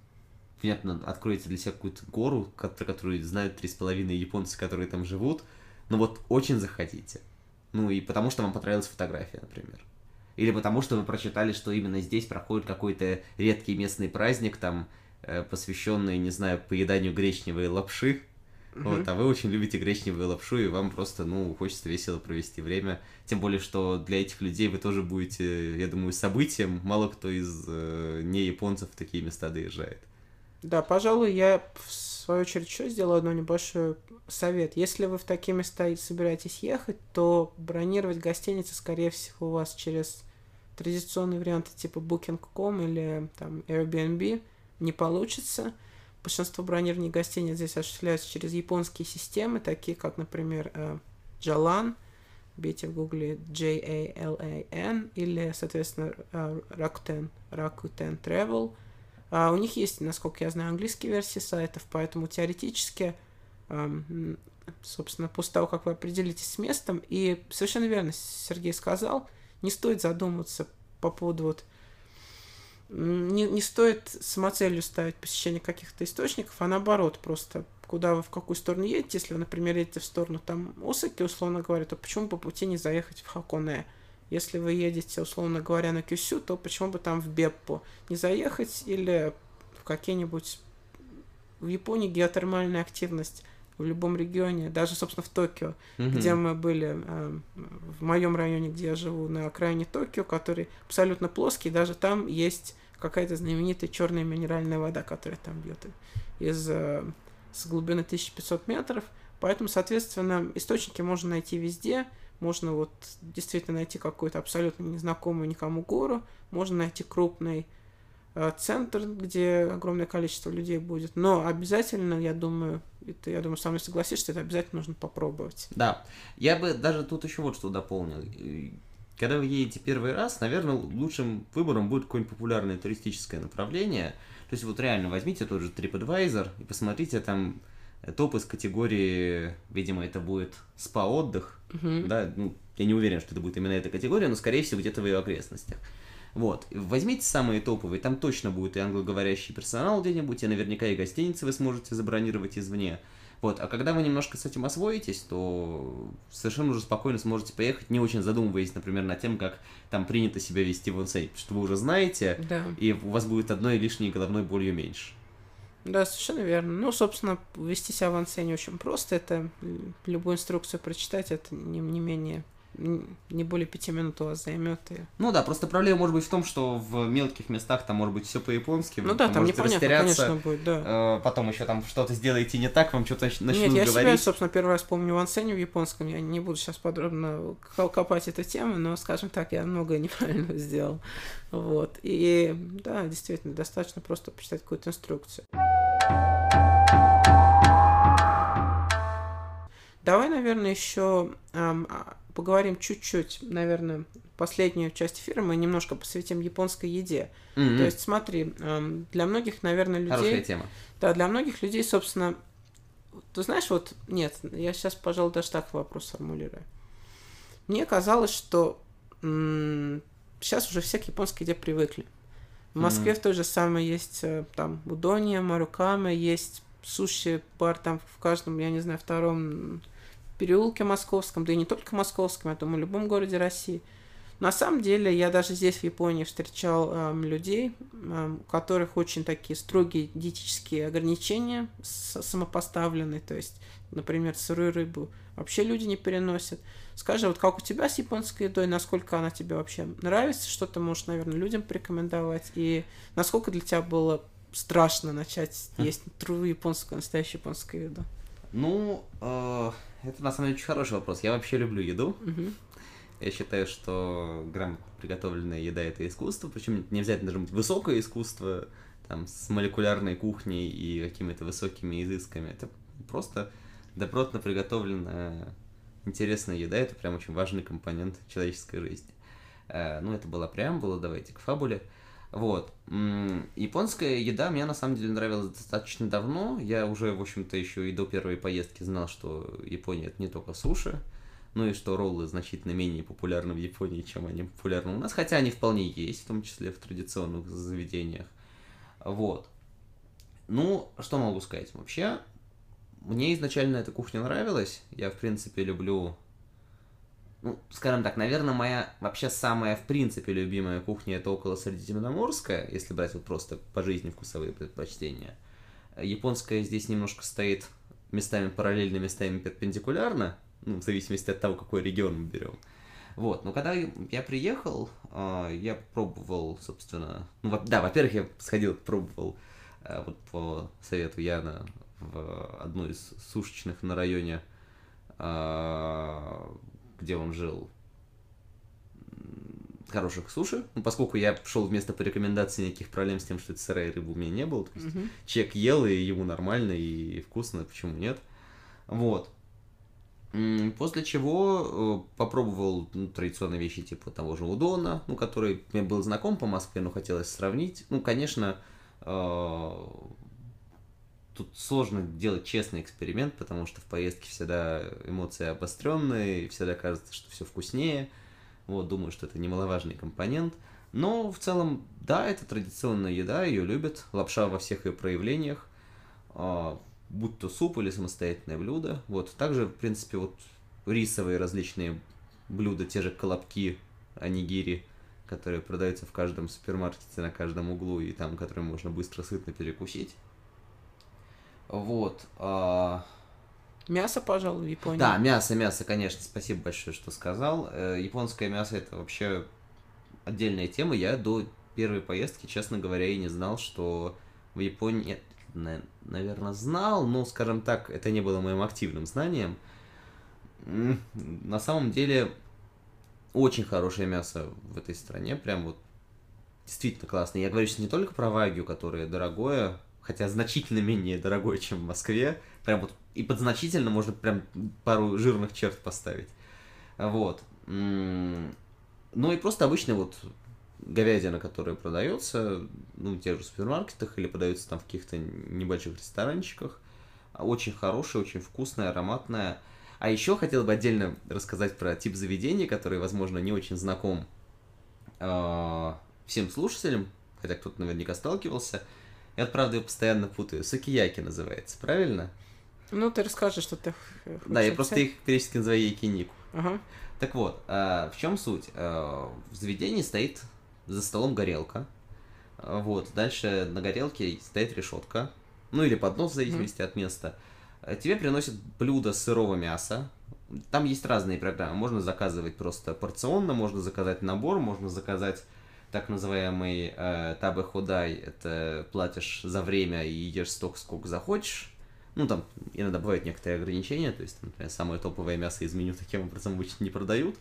Speaker 2: понятно, откроете для себя какую-то гору, которую знают три с половиной японцы, которые там живут, но вот очень захотите. Ну, и потому что вам понравилась фотография, например. Или потому что вы прочитали, что именно здесь проходит какой-то редкий местный праздник, там, э, посвященный, не знаю, поеданию гречневой лапши, вот, а вы очень любите гречневую лапшу, и вам просто, ну, хочется весело провести время. Тем более, что для этих людей вы тоже будете, я думаю, событием. Мало кто из э, не японцев в такие места доезжает.
Speaker 1: Да, пожалуй, я в свою очередь еще сделаю одно небольшой совет. Если вы в такие места собираетесь ехать, то бронировать гостиницы, скорее всего, у вас через традиционные варианты типа Booking.com или там Airbnb не получится – Большинство бронирований гостиниц здесь осуществляются через японские системы, такие как, например, э, Jalan, бейте в гугле J-A-L-A-N, или, соответственно, э, Rakuten, Rakuten Travel. А у них есть, насколько я знаю, английские версии сайтов, поэтому теоретически, эм, собственно, после того, как вы определитесь с местом, и совершенно верно Сергей сказал, не стоит задумываться по поводу вот не, не стоит самоцелью ставить посещение каких-то источников, а наоборот, просто куда вы в какую сторону едете, если вы, например, едете в сторону там Осаки, условно говоря, то почему по пути не заехать в Хаконе? Если вы едете, условно говоря, на Кюсю, то почему бы там в Беппу не заехать или в какие-нибудь... В Японии геотермальная активность в любом регионе, даже, собственно, в Токио,
Speaker 2: Мгм.
Speaker 1: где мы были, э, в моем районе, где я живу, на окраине Токио, который абсолютно плоский, даже там есть какая-то знаменитая черная минеральная вода, которая там бьет из э, с глубины 1500 метров. Поэтому, соответственно, источники можно найти везде. Можно вот действительно найти какую-то абсолютно незнакомую никому гору. Можно найти крупный э, центр, где огромное количество людей будет. Но обязательно, я думаю, это, я думаю, со мной согласишься, это обязательно нужно попробовать.
Speaker 2: Да, я бы даже тут еще вот что дополнил. Когда вы едете первый раз, наверное, лучшим выбором будет какое-нибудь популярное туристическое направление. То есть вот реально возьмите тот же TripAdvisor и посмотрите там э, топ из категории, видимо, это будет спа-отдых,
Speaker 1: Мгм.
Speaker 2: да, ну, я не уверен, что это будет именно эта категория, но, скорее всего, где-то в ее окрестностях. Вот, возьмите самые топовые, там точно будет и англоговорящий персонал где-нибудь, и наверняка и гостиницы вы сможете забронировать извне. Вот, а когда вы немножко с этим освоитесь, то совершенно уже спокойно сможете поехать, не очень задумываясь, например, над тем, как там принято себя вести в потому что вы уже знаете,
Speaker 1: Да.
Speaker 2: и у вас будет одной лишней головной болью меньше.
Speaker 1: Да, совершенно верно. Ну, собственно, вести себя в ансене очень просто. Это любую инструкцию прочитать, это не, не менее, не более пяти минут у вас займет. И...
Speaker 2: Ну да, просто проблема может быть в том, что в мелких местах там может быть все по-японски,
Speaker 1: Ну да, там непонятно, конечно, будет, да.
Speaker 2: э, потом еще там что-то сделаете не так, вам что-то нач- начнут
Speaker 1: Нет, я себя,
Speaker 2: говорить.
Speaker 1: собственно, первый раз помню в ансене в японском. Я не буду сейчас подробно ко- копать эту тему, но, скажем так, я многое неправильно сделал. Вот. И да, действительно, достаточно просто почитать какую-то инструкцию. Давай, наверное, еще поговорим чуть-чуть, наверное, последнюю часть эфира мы немножко посвятим японской еде.
Speaker 2: Мгм.
Speaker 1: То есть, смотри, ам, для многих, наверное, людей...
Speaker 2: Хорошая тема.
Speaker 1: Да, для многих людей, собственно, ты знаешь, вот, нет, я сейчас, пожалуй, даже так вопрос сформулирую. Мне казалось, что сейчас уже все к японской еде привыкли. В Москве в той же самой есть э, там удония, маруками, есть суши-бар там в каждом, я не знаю, втором переулке московском, да и не только московском, я думаю, в любом городе России. На самом деле, я даже здесь, в Японии, встречал эм, людей, эм, у которых очень такие строгие диетические ограничения с- самопоставлены. То есть, например, сырую рыбу вообще люди не переносят. Скажи, вот как у тебя с японской едой, насколько она тебе вообще нравится, что ты можешь, наверное, людям порекомендовать, и насколько для тебя было страшно начать есть тру японскую, настоящую японскую еду?
Speaker 2: Ну, э, это на самом деле очень хороший вопрос. Я вообще люблю еду.
Speaker 1: Мгм.
Speaker 2: Я считаю, что грамотно приготовленная еда это искусство, причем не обязательно должно быть высокое искусство, там, с молекулярной кухней и какими-то высокими изысками. Это просто добротно приготовленная интересная еда, это прям очень важный компонент человеческой жизни. Э, Ну, это была преамбула, давайте к фабуле. Вот. Японская еда мне на самом деле нравилась достаточно давно. Я уже, в общем-то, еще и до первой поездки знал, что Япония это не только суши, ну и что роллы значительно менее популярны в Японии, чем они популярны у нас, хотя они вполне есть, в том числе в традиционных заведениях. Вот. Ну, что могу сказать? Вообще, мне изначально эта кухня нравилась. Я, в принципе, люблю... Ну, скажем так, наверное, моя вообще самая, в принципе, любимая кухня это около Средиземноморская, если брать вот просто по жизни вкусовые предпочтения. Японская здесь немножко стоит местами параллельно, местами перпендикулярно, ну, в зависимости от того, какой регион мы берем. Вот, но когда я приехал, а, я пробовал, собственно, ну, да, во-первых, я сходил, пробовал а, вот по совету Яна в одну из сушечных на районе, а, где он жил, хороших суши. Ну, поскольку я шел вместо по рекомендации, никаких проблем с тем, что это сырая рыба у меня не было. То есть
Speaker 1: Мгм.
Speaker 2: человек ел, и ему нормально и вкусно, почему нет. Вот. После чего э, попробовал ну, традиционные вещи типа того же удона, ну, который мне был знаком по Москве, но хотелось сравнить. Ну, конечно, э, тут сложно делать честный эксперимент, потому что в поездке всегда эмоции обостренные, всегда кажется, что все вкуснее. Вот, думаю, что это немаловажный компонент. Но в целом, да, это традиционная еда, ее любят. Лапша во всех ее проявлениях. а, будь то суп или самостоятельное блюдо. Вот. Также, в принципе, вот рисовые различные блюда, те же колобки, анигири, которые продаются в каждом супермаркете, на каждом углу, и там, которые можно быстро, сытно перекусить. Вот. а,
Speaker 1: Мясо, пожалуй, в Японии.
Speaker 2: Да, мясо, мясо, конечно, спасибо большое, что сказал. Э, японское мясо это вообще отдельная тема. Я до первой поездки, честно говоря, и не знал, что в Японии, наверное, знал, но, скажем так, это не было моим активным знанием. На самом деле, очень хорошее мясо в этой стране, прям вот действительно классно. Я говорю сейчас не только про вагю, которое дорогое, хотя значительно менее дорогое, чем в Москве. Прям вот и под значительно можно прям пару жирных черт поставить. Вот. Ну и просто обычный вот говядина, которая продается, ну, в тех же супермаркетах или продается там в каких-то небольших ресторанчиках. Очень хорошая, очень вкусная, ароматная. А еще хотел бы отдельно рассказать про тип заведения, который, возможно, не очень знаком э, всем слушателям, хотя кто-то наверняка сталкивался. Я, правда, его постоянно путаю. Сукияки называется, правильно?
Speaker 1: Ну, ты расскажи, что ты
Speaker 2: Да, я просто их периодически называю якинику. Ага. Так вот, э, в чем суть? Э, в заведении стоит за столом горелка. Вот, дальше на горелке стоит решетка, ну или поднос, в зависимости mm-hmm. от места. Э, тебе приносят блюдо сырого мяса. Там есть разные программы. Можно заказывать просто порционно, можно заказать набор, можно заказать так называемый э, табы худай. Это платишь за время и едешь столько, сколько захочешь. Ну, там иногда бывают некоторые ограничения, то есть, например, самое топовое мясо из меню таким образом обычно не продают.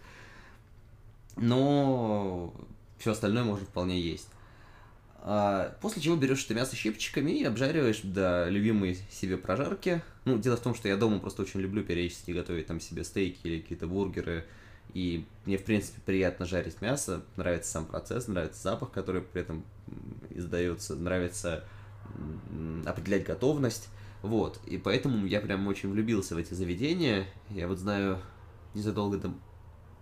Speaker 2: Но все остальное можно вполне есть. А, после чего берешь это мясо щипчиками и обжариваешь до любимой себе прожарки. Ну, дело в том, что я дома просто очень люблю периодически готовить там себе стейки или какие-то бургеры. И мне, в принципе, приятно жарить мясо. Нравится сам процесс, нравится запах, который при этом издается, нравится определять готовность. Вот. И поэтому я прям очень влюбился в эти заведения. Я вот знаю, незадолго до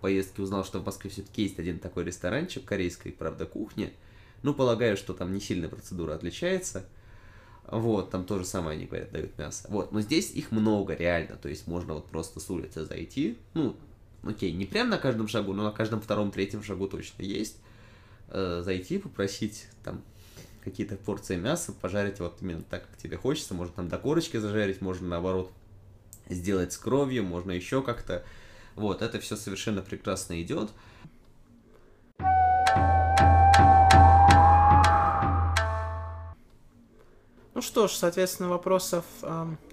Speaker 2: поездки узнал, что в Москве все-таки есть один такой ресторанчик корейской, правда, кухни. Ну, полагаю, что там не сильно процедура отличается. Вот, там то же самое они говорят, дают мясо. Вот, но здесь их много, реально. То есть можно вот просто с улицы зайти. Ну, окей, не прям на каждом шагу, но на каждом втором, третьем шагу точно есть. Э, зайти, попросить там какие-то порции мяса, пожарить вот именно так, как тебе хочется. Можно там до корочки зажарить, можно наоборот сделать с кровью, можно еще как-то. Вот, это все совершенно прекрасно идет.
Speaker 1: Ну что ж, соответственно, вопросов,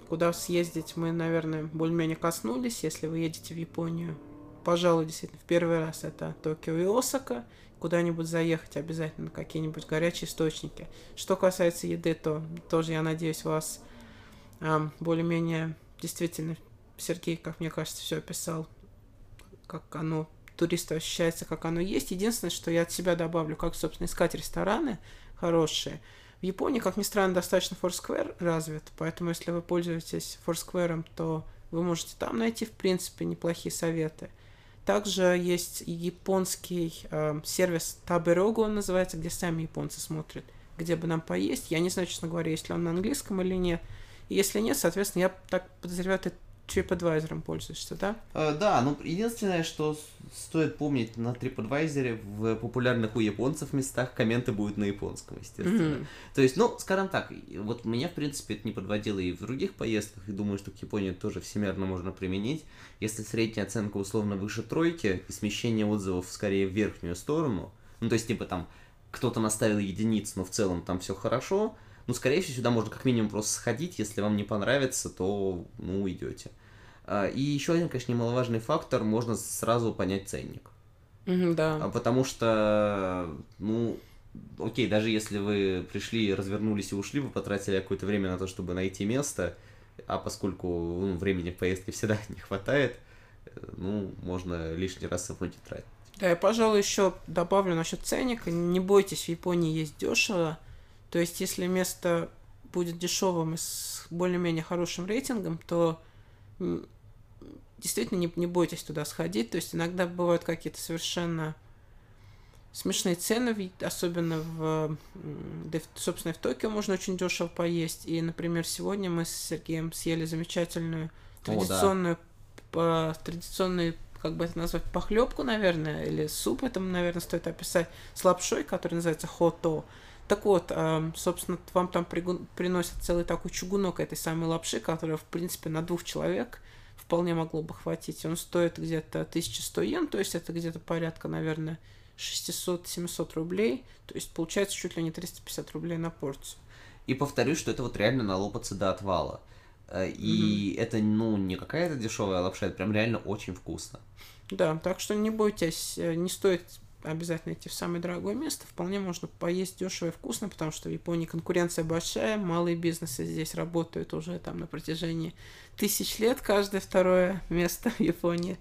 Speaker 1: куда съездить, мы, наверное, более-менее коснулись. Если вы едете в Японию, пожалуй, действительно, в первый раз это Токио и Осака. Куда-нибудь заехать обязательно, какие-нибудь горячие источники. Что касается еды, то тоже, я надеюсь, вас более-менее действительно Сергей, как мне кажется, все описал как оно туристу ощущается, как оно есть. Единственное, что я от себя добавлю, как, собственно, искать рестораны хорошие. В Японии, как ни странно, достаточно Foursquare развит, поэтому если вы пользуетесь Foursquare, то вы можете там найти, в принципе, неплохие советы. Также есть японский э, сервис Taberogo, он называется, где сами японцы смотрят, где бы нам поесть. Я не знаю, честно говоря, есть ли он на английском или нет. Если нет, соответственно, я так подозреваю, это TripAdvisor пользуешься, да?
Speaker 2: Э, да, ну единственное, что стоит помнить на TripAdvisor в популярных у японцев местах комменты будут на японском, естественно. Mm-hmm. То есть, ну, скажем так, вот меня, в принципе, это не подводило и в других поездках, и думаю, что к Японии тоже всемерно можно применить. Если средняя оценка условно выше тройки, и смещение отзывов скорее в верхнюю сторону, ну, то есть, типа там, кто-то наставил единицу, но в целом там все хорошо, ну, скорее всего, сюда можно как минимум просто сходить, если вам не понравится, то, ну, уйдете. А, и еще один, конечно, немаловажный фактор, можно сразу понять ценник.
Speaker 1: Mm-hmm, да.
Speaker 2: А, потому что, ну, окей, даже если вы пришли, развернулись и ушли, вы потратили какое-то время на то, чтобы найти место, а поскольку ну, времени в поездке всегда не хватает, ну, можно лишний раз сопнуть тетрадь.
Speaker 1: Да, я, пожалуй, еще добавлю насчет ценника. Не бойтесь, в Японии есть дешево. То есть, если место будет дешевым и с более-менее хорошим рейтингом, то действительно не, не бойтесь туда сходить. То есть иногда бывают какие-то совершенно смешные цены, особенно в, да, собственно, в Токио можно очень дешево поесть. И, например, сегодня мы с Сергеем съели замечательную традиционную, О, да. традиционную, как бы это назвать, похлебку, наверное, или суп, это, наверное, стоит описать, с лапшой, который называется хото. Так вот, а, собственно, вам там приносят целый такой чугунок этой самой лапши, которая, в принципе, на двух человек вполне могло бы хватить. Он стоит где-то 1100 йен, то есть это где-то порядка, наверное, 600-700 рублей. То есть получается чуть ли не 350 рублей на порцию.
Speaker 2: И повторюсь, что это вот реально налопаться до отвала. Э, и mm-hmm. это, ну, не какая-то дешевая лапша, это прям реально очень вкусно.
Speaker 1: Да, так что не бойтесь, э, не стоит обязательно идти в самое дорогое место. Вполне можно поесть дешево и вкусно, потому что в Японии конкуренция большая, малые бизнесы здесь работают уже там на протяжении тысяч лет, каждое второе место в Японии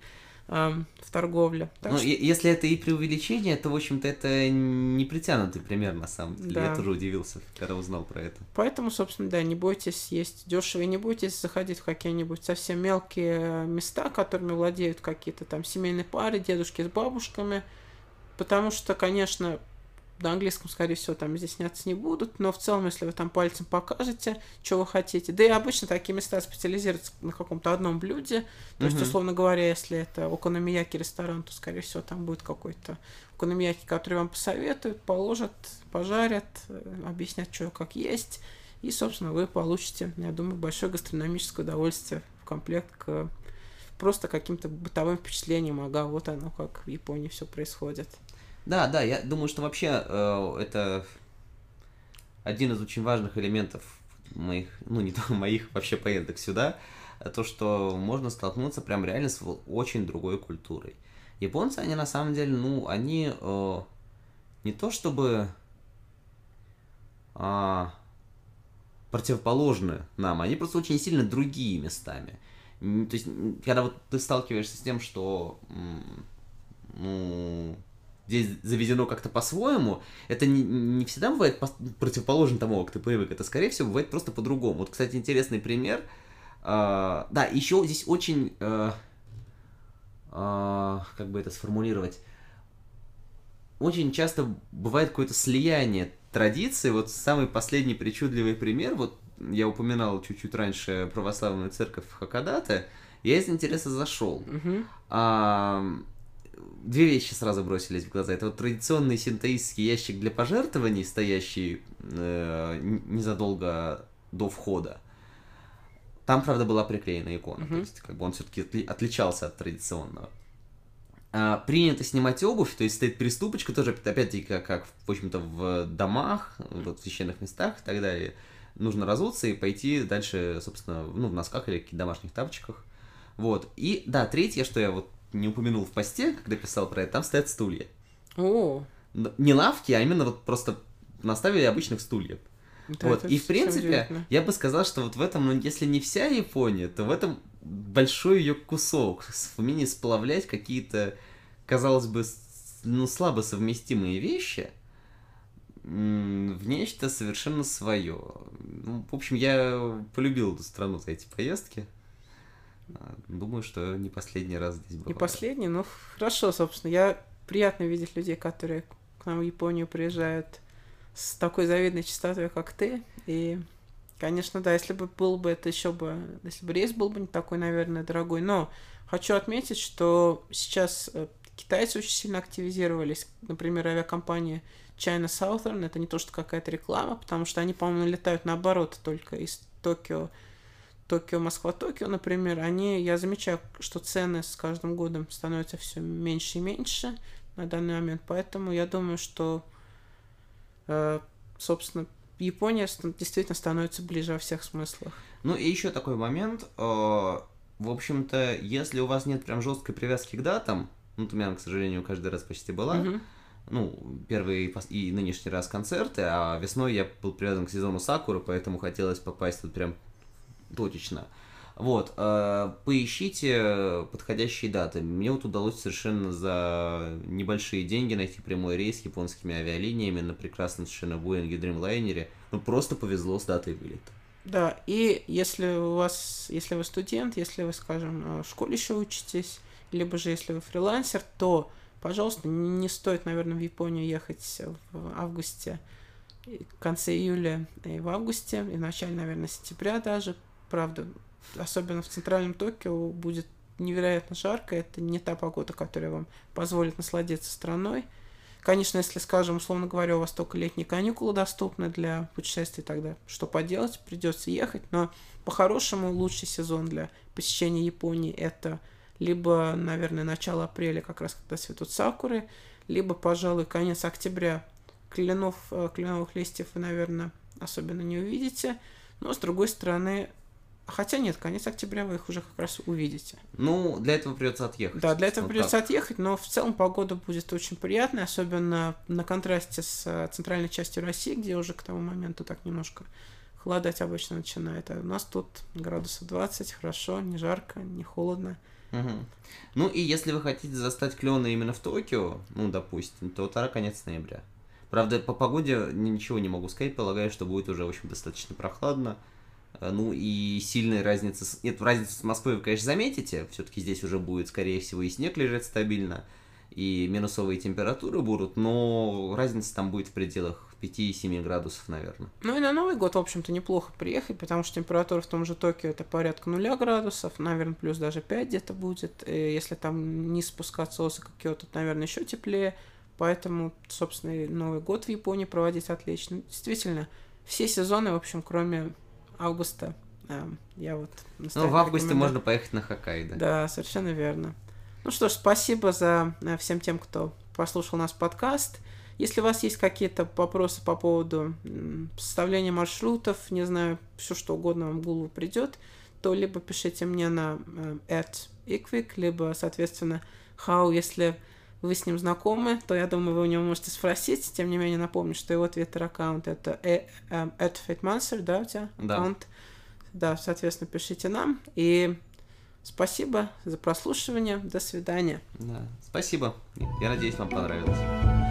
Speaker 1: в торговле.
Speaker 2: Так ну, что... если это и преувеличение, то, в общем-то, это не притянутый пример, на самом деле. Да. Я тоже удивился, когда узнал про это.
Speaker 1: Поэтому, собственно, да, не бойтесь есть дешево и не бойтесь заходить в какие-нибудь совсем мелкие места, которыми владеют какие-то там семейные пары, дедушки с бабушками, потому что, конечно, на английском, скорее всего, там изъясняться не будут, но в целом, если вы там пальцем покажете, что вы хотите, да и обычно такие места специализируются на каком-то одном блюде, то есть, условно говоря, если это окономияки ресторан, то, скорее всего, там будет какой-то окономияки, который вам посоветуют, положат, пожарят, э, объяснят, что как есть, и, собственно, вы получите, я думаю, большое гастрономическое удовольствие в комплект к просто каким-то бытовым впечатлением, ага, вот оно, как в Японии все происходит.
Speaker 2: Да, да, я думаю, что вообще э, это один из очень важных элементов моих, ну не только моих, вообще поездок сюда, то, что можно столкнуться прям реально с очень другой культурой. Японцы, они на самом деле, ну, они э, не то чтобы э, противоположны нам, они просто очень сильно другие местами. То есть, когда вот ты сталкиваешься с тем, что, ну, здесь заведено как-то по-своему, это не, не всегда бывает по- противоположно тому, как ты привык. Это, скорее всего, бывает просто по-другому. Вот, кстати, интересный пример. А, да, еще здесь очень... А, а, как бы это сформулировать? Очень часто бывает какое-то слияние традиций. Вот самый последний причудливый пример, вот я упоминал чуть-чуть раньше православную церковь Хакадате, я из интереса зашел.
Speaker 1: Mm-hmm.
Speaker 2: А, две вещи сразу бросились в глаза. Это вот традиционный синтоистский ящик для пожертвований, стоящий э, незадолго до входа. Там, правда, была приклеена икона, mm-hmm. то есть как бы он все-таки отли- отличался от традиционного. А, принято снимать обувь, то есть стоит приступочка тоже, опять-таки, как, как в общем-то, в домах, вот, в священных местах и так далее. Нужно разуться и пойти дальше, собственно, ну, в носках или каких-то домашних тапочках. Вот. И, да, третье, что я вот не упомянул в посте, когда писал про это, там стоят стулья.
Speaker 1: О.
Speaker 2: Не лавки, а именно вот просто наставили обычных стульев. Да, вот. И в принципе, я бы сказал, что вот в этом, ну, если не вся Япония, то в этом большой ее кусок. Умение сплавлять какие-то, казалось бы, ну, слабо совместимые вещи в нечто совершенно свое. Ну, в общем, я полюбил эту страну за эти поездки. А, думаю, что не последний раз здесь был.
Speaker 1: Не последний, ну хорошо, собственно. Я приятно видеть людей, которые к нам в Японию приезжают с такой завидной частотой, как ты. И, конечно, да, если бы был бы это еще бы, если бы рейс был бы не такой, наверное, дорогой. Но хочу отметить, что сейчас э, китайцы очень сильно активизировались. Например, авиакомпания China Southern, это не то, что какая-то реклама, потому что они, по-моему, летают наоборот только из Токио Токио, Москва, Токио, например, они, я замечаю, что цены с каждым годом становятся все меньше и меньше на данный момент, поэтому я думаю, что, э, собственно, Япония действительно становится ближе во всех смыслах.
Speaker 2: Ну и еще такой момент, э, в общем-то, если у вас нет прям жесткой привязки к датам, ну, у меня, к сожалению, каждый раз почти была, ну, первый и нынешний раз концерты, а весной я был привязан к сезону Сакуры, поэтому хотелось попасть тут прям точечно. Вот, э, поищите подходящие даты. Мне вот удалось совершенно за небольшие деньги найти прямой рейс с японскими авиалиниями на прекрасном совершенно Боинге Dreamliner. Ну, просто повезло с датой вылета.
Speaker 1: Да, и если у вас, если вы студент, если вы, скажем, э, в школе еще учитесь, либо же если вы фрилансер, то, пожалуйста, не стоит, наверное, в Японию ехать в августе, в конце июля и в августе, и в начале, наверное, сентября даже, правда, особенно в центральном Токио будет невероятно жарко. Это не та погода, которая вам позволит насладиться страной. Конечно, если, скажем, условно говоря, у вас только летние каникулы доступны для путешествий, тогда что поделать, придется ехать. Но по-хорошему лучший сезон для посещения Японии это либо, наверное, начало апреля, как раз когда цветут сакуры, либо, пожалуй, конец октября. Кленов, э, кленовых листьев вы, наверное, особенно не увидите. Но, с другой стороны, Хотя нет, конец октября вы их уже как раз увидите.
Speaker 2: Ну, для этого придется отъехать.
Speaker 1: Да, для этого вот придется так. отъехать, но в целом погода будет очень приятная, особенно на контрасте с э, центральной частью России, где уже к тому моменту так немножко холодать обычно начинает. А у нас тут градусов 20, хорошо, не жарко, не холодно.
Speaker 2: Угу. Ну и если вы хотите застать клены именно в Токио, ну, допустим, то это конец ноября. Правда, по погоде ничего не могу сказать, полагаю, что будет уже, в общем, достаточно прохладно. Э, ну и сильной разницы... Нет, разницу с Москвой вы, конечно, заметите. Все-таки здесь уже будет, скорее всего, и снег лежит стабильно, и минусовые температуры будут, но разница там будет в пределах 5-7 градусов, наверное.
Speaker 1: Ну и на Новый год, в общем-то, неплохо приехать, потому что температура в том же Токио это порядка 0 градусов, наверное, плюс даже 5 где-то будет. И если там не спускаться Осака Киото, то, наверное, еще теплее. Поэтому, собственно, Новый год в Японии проводить отлично. Действительно, все сезоны, в общем, кроме августа. Я вот
Speaker 2: Ну, в августе можно поехать на Хоккайдо.
Speaker 1: Да, совершенно верно. Ну что ж, спасибо за э, всем тем, кто послушал наш подкаст. Если у вас есть какие-то вопросы по поводу составления маршрутов, не знаю, все что угодно вам в голову придет, то либо пишите мне на э, at equic, либо, соответственно, how, если вы с ним знакомы, то я думаю, вы у него можете спросить. Тем не менее, напомню, что его твиттер-аккаунт это э, э, @fatmonster, да, у тебя
Speaker 2: да. аккаунт?
Speaker 1: Да, соответственно, пишите нам. И спасибо за прослушивание. До свидания.
Speaker 2: Да, спасибо. Я надеюсь, вам понравилось.